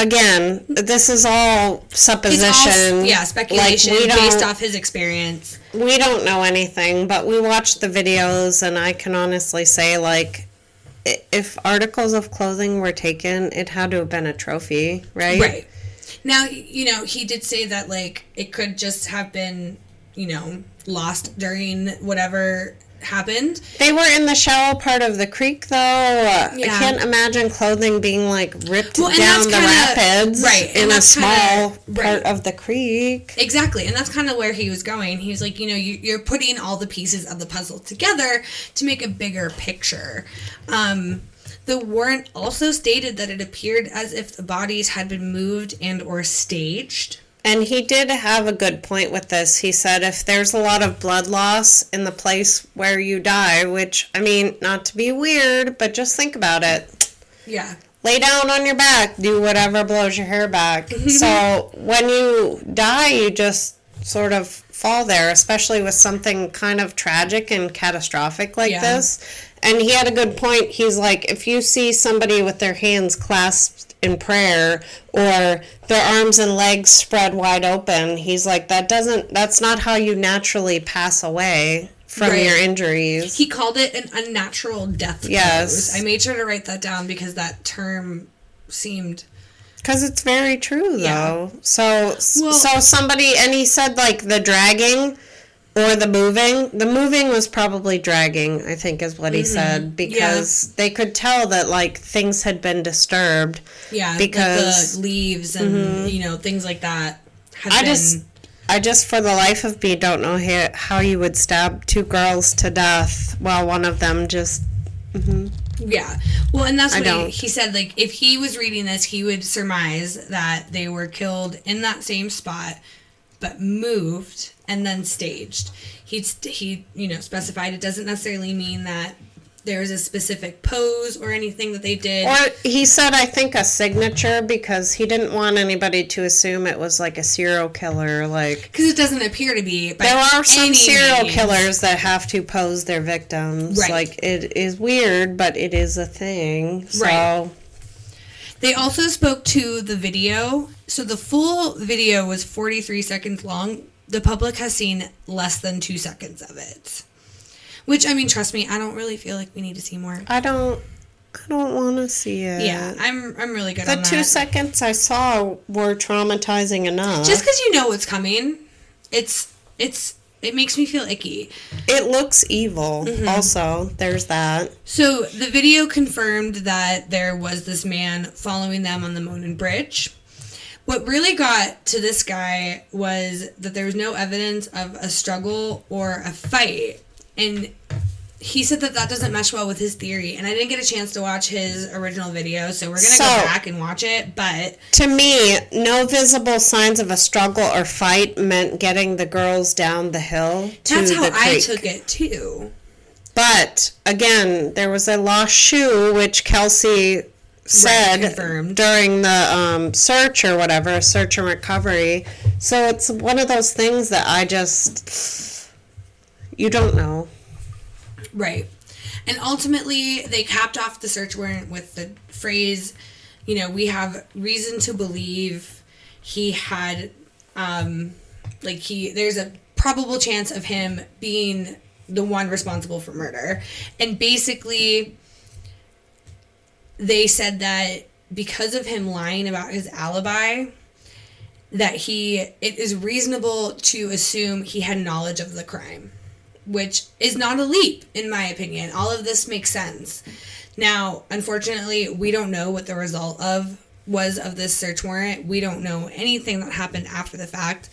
Again, this is all supposition. All, yeah, speculation like based off his experience. We don't know anything, but we watched the videos, and I can honestly say, like, if articles of clothing were taken, it had to have been a trophy, right? Right. Now, you know, he did say that like it could just have been, you know, lost during whatever happened. They were in the shallow part of the creek, though. Yeah. I can't imagine clothing being like ripped well, down the kinda, rapids right, in a small kinda, part right. of the creek. Exactly, and that's kind of where he was going. He was like, you know, you, you're putting all the pieces of the puzzle together to make a bigger picture. Um, the warrant also stated that it appeared as if the bodies had been moved and or staged. And he did have a good point with this. He said if there's a lot of blood loss in the place where you die, which, I mean, not to be weird, but just think about it. Yeah. Lay down on your back, do whatever blows your hair back. [laughs] so when you die, you just sort of fall there, especially with something kind of tragic and catastrophic like yeah. this. And he had a good point. He's like, if you see somebody with their hands clasped in prayer or their arms and legs spread wide open, he's like, that doesn't, that's not how you naturally pass away from right. your injuries. He called it an unnatural death yes. I made sure to write that down because that term seemed because it's very true though. Yeah. So well, so somebody and he said like the dragging or the moving. The moving was probably dragging, I think is what he mm-hmm. said because yeah. they could tell that like things had been disturbed. Yeah, because like leaves and mm-hmm. you know things like that. I been... just I just for the life of me don't know how, you would stab two girls to death while one of them just mm-hmm. Yeah. Well, and that's what he, he, said. Like, if he was reading this, he would surmise that they were killed in that same spot, but moved and then staged. He he you know specified it doesn't necessarily mean that there was a specific pose or anything that they did. Or he said, I think a signature because he didn't want anybody to assume it was like a serial killer. Like because it doesn't appear to be. there are some serial means. killers that have to pose their victims. Right. Like it is weird, but it is a thing. So Right. They also spoke to the video. So the full video was 43 seconds long. The public has seen less than two seconds of it. Which, I mean, trust me, I don't really feel like we need to see more. I don't. I don't want to see it. Yeah, I'm, I'm really good on The two that. seconds I saw were traumatizing enough. Just because you know what's coming, it's it's it makes me feel icky. it looks evil. Mm-hmm. Also, there's that. So the video confirmed that there was this man following them on the Monon Bridge. What really got to this guy was that there was no evidence of a struggle or a fight. And he said that that doesn't mesh well with his theory. And I didn't get a chance to watch his original video, so we're going to So- go back and watch it. But To me, no visible signs of a struggle or fight meant getting the girls down the hill to that's how I took it too. But again, there was a lost shoe, which Kelsey said confirmed. during the um, search or whatever, search and recovery. So it's one of those things that I just you don't know. Right. And ultimately, they capped off the search warrant with the phrase, you know, we have reason to believe he had, um, like, he, there's a probable chance of him being the one responsible for murder. And basically, they said that because of him lying about his alibi, that he, it is reasonable to assume he had knowledge of the crime which is not a leap in my opinion. All of this makes sense. Now, unfortunately, we don't know what the result of was of this search warrant. We don't know anything that happened after the fact.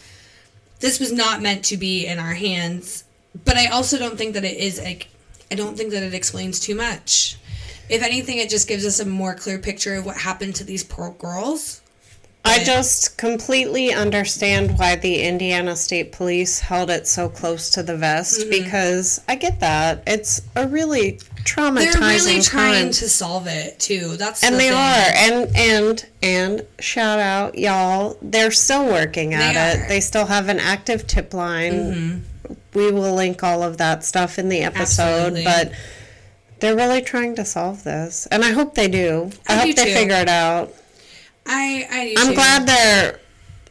This was not meant to be in our hands, but I also don't think that it is like I don't think that it explains too much. If anything, it just gives us a more clear picture of what happened to these poor girls. I just completely understand why the Indiana State Police held it so close to the vest Mm-hmm. because I get that. It's a really traumatizing They're really trying to solve it too. That's and the they thing. are and and and shout out y'all they're still working at They it are. Mm-hmm. they still have an active tip line we will link all of that stuff in the episode Absolutely. but they're really trying to solve this and i hope they do i, I hope do they too. figure it out I I i'm too. glad they're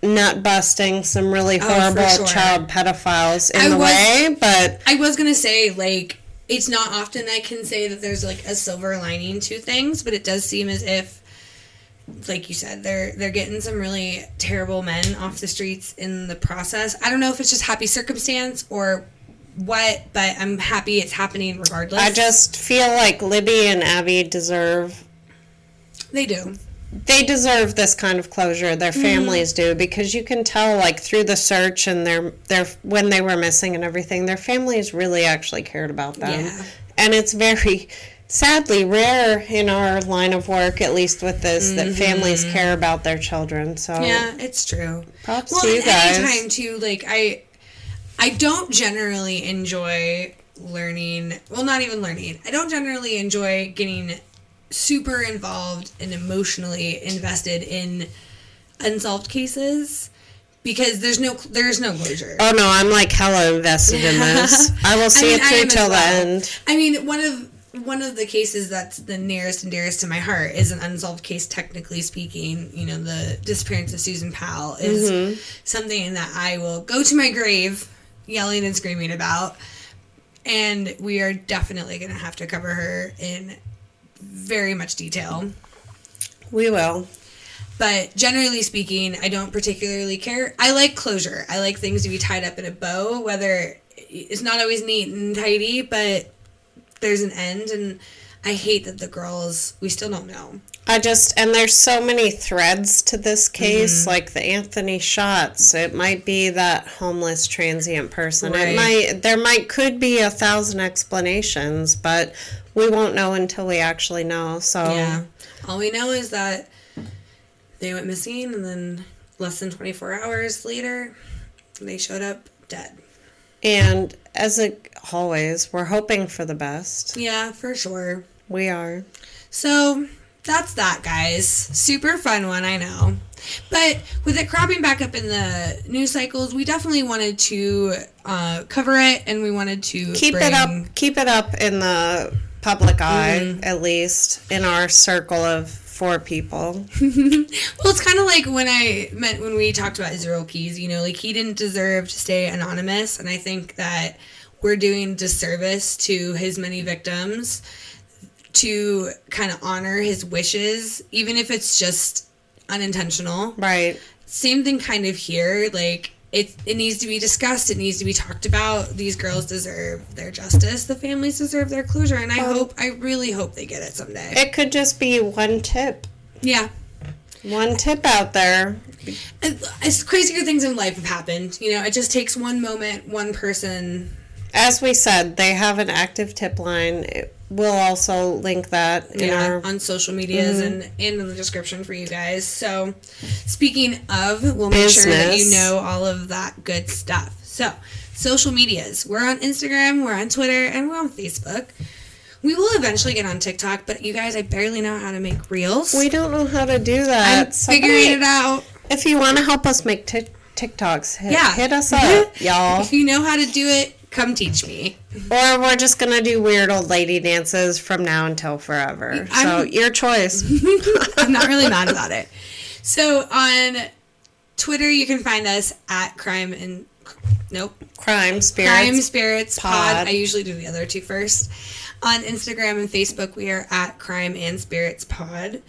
nut busting some really Oh, horrible sure. child pedophiles in I the was- way but I was gonna say like it's not often I can say that there's like a silver lining to things, but it does seem as if, like you said, they're they're getting some really terrible men off the streets in the process. I don't know if it's just happy circumstance or what, but I'm happy it's happening regardless. i just feel like libby and abby deserve they do. they deserve this kind of closure. Their Mm-hmm. families do because you can tell, like through the search and their their when they were missing and everything, their families really actually cared about them. Yeah. And it's very sadly rare in our line of work, at least with this, that families care about their children. So Mm-hmm. Yeah, it's true. props well, to you guys. anytime too, like I, I don't generally enjoy learning. Well, not even learning. I don't generally enjoy getting super involved and emotionally invested in unsolved cases because there's no there's no closure. Oh no, I'm like hella invested in this. [laughs] I will see mean, it through till well. the end. I mean, one of one of the cases that's the nearest and dearest to my heart is an unsolved case, technically speaking. You know, the disappearance of Susan Powell is Mm-hmm. something that I will go to my grave yelling and screaming about. And we are definitely going to have to cover her in very much detail. We will. But generally speaking, I don't particularly care. I like closure. I like things to be tied up in a bow, whether it's not always neat and tidy, but there's an end. And I hate that the girls, we still don't know. I just and there's so many threads to this case, Mm-hmm. like the Anthony Shots. It might be that homeless transient person. Right. It might there might could be a thousand explanations, but we won't know until we actually know. So Yeah. All we know is that they went missing, and then less than 24 hours later, they showed up dead. And as it always, we're hoping for the best. Yeah, for sure. We are. So that's that, guys. Super fun one, I know. But with it cropping back up in the news cycles, we definitely wanted to uh, cover it, and we wanted to Keep it up. Keep it up in the public eye, at least in our circle of four people. [laughs] well, it's kind of like when I meant when we talked about Israel Keyes. You know, like he didn't deserve to stay anonymous, and I think that we're doing disservice to his many victims to kind of honor his wishes, even if it's just unintentional. Right. Same thing kind of here. Like it it needs to be discussed, it needs to be talked about. These girls deserve their justice. The families deserve their closure. And I Um, hope I really hope they get it someday. It could just be one tip. yeah. One tip out there. It's crazier things in life have happened. You know, it just takes one moment, one person. As we said, they have an active tip line. It- We'll also link that in yeah, our on social medias and, and in the description for you guys. So, speaking of, we'll make sure that you know all of that good stuff. So, social medias. We're on Instagram, we're on Twitter, and we're on Facebook. We will eventually get on TikTok, but you guys, I barely know how to make reels. We don't know how to do that. I'm figuring it out. If you want to help us make TikToks, hit, Yeah. hit us [laughs] up, y'all. If you know how to do it, come teach me. Or we're just gonna do weird old lady dances from now until forever. so I'm- your choice. [laughs] I'm not really mad about it. So on Twitter, you can find us at crime and nope Crime spirits. crime spirits pod. Pod. I usually do the other two first. On Instagram and Facebook, we are at crime and spirits pod.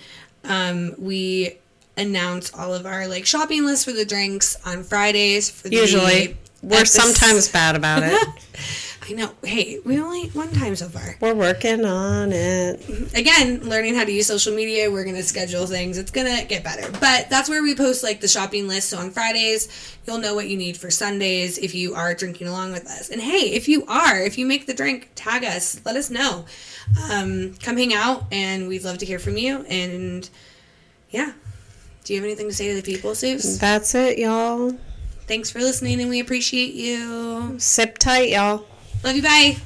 Um, we announce all of our like shopping lists for the drinks on Fridays. For the Usually, we're sometimes bad about it. [laughs] I know. Hey, we only one time so far. we're working on it. again, learning how to use social media, we're gonna schedule things. It's gonna get better. But that's where we post like the shopping list. So on Fridays, you'll know what you need for Sundays if you are drinking along with us. And hey, if you are, if you make the drink, tag us. Let us know. Um, come hang out, and we'd love to hear from you. And yeah, do you have anything to say to the people, Suze? That's it, y'all. Thanks for listening, and we appreciate you. Sip tight, y'all. Love you. Bye.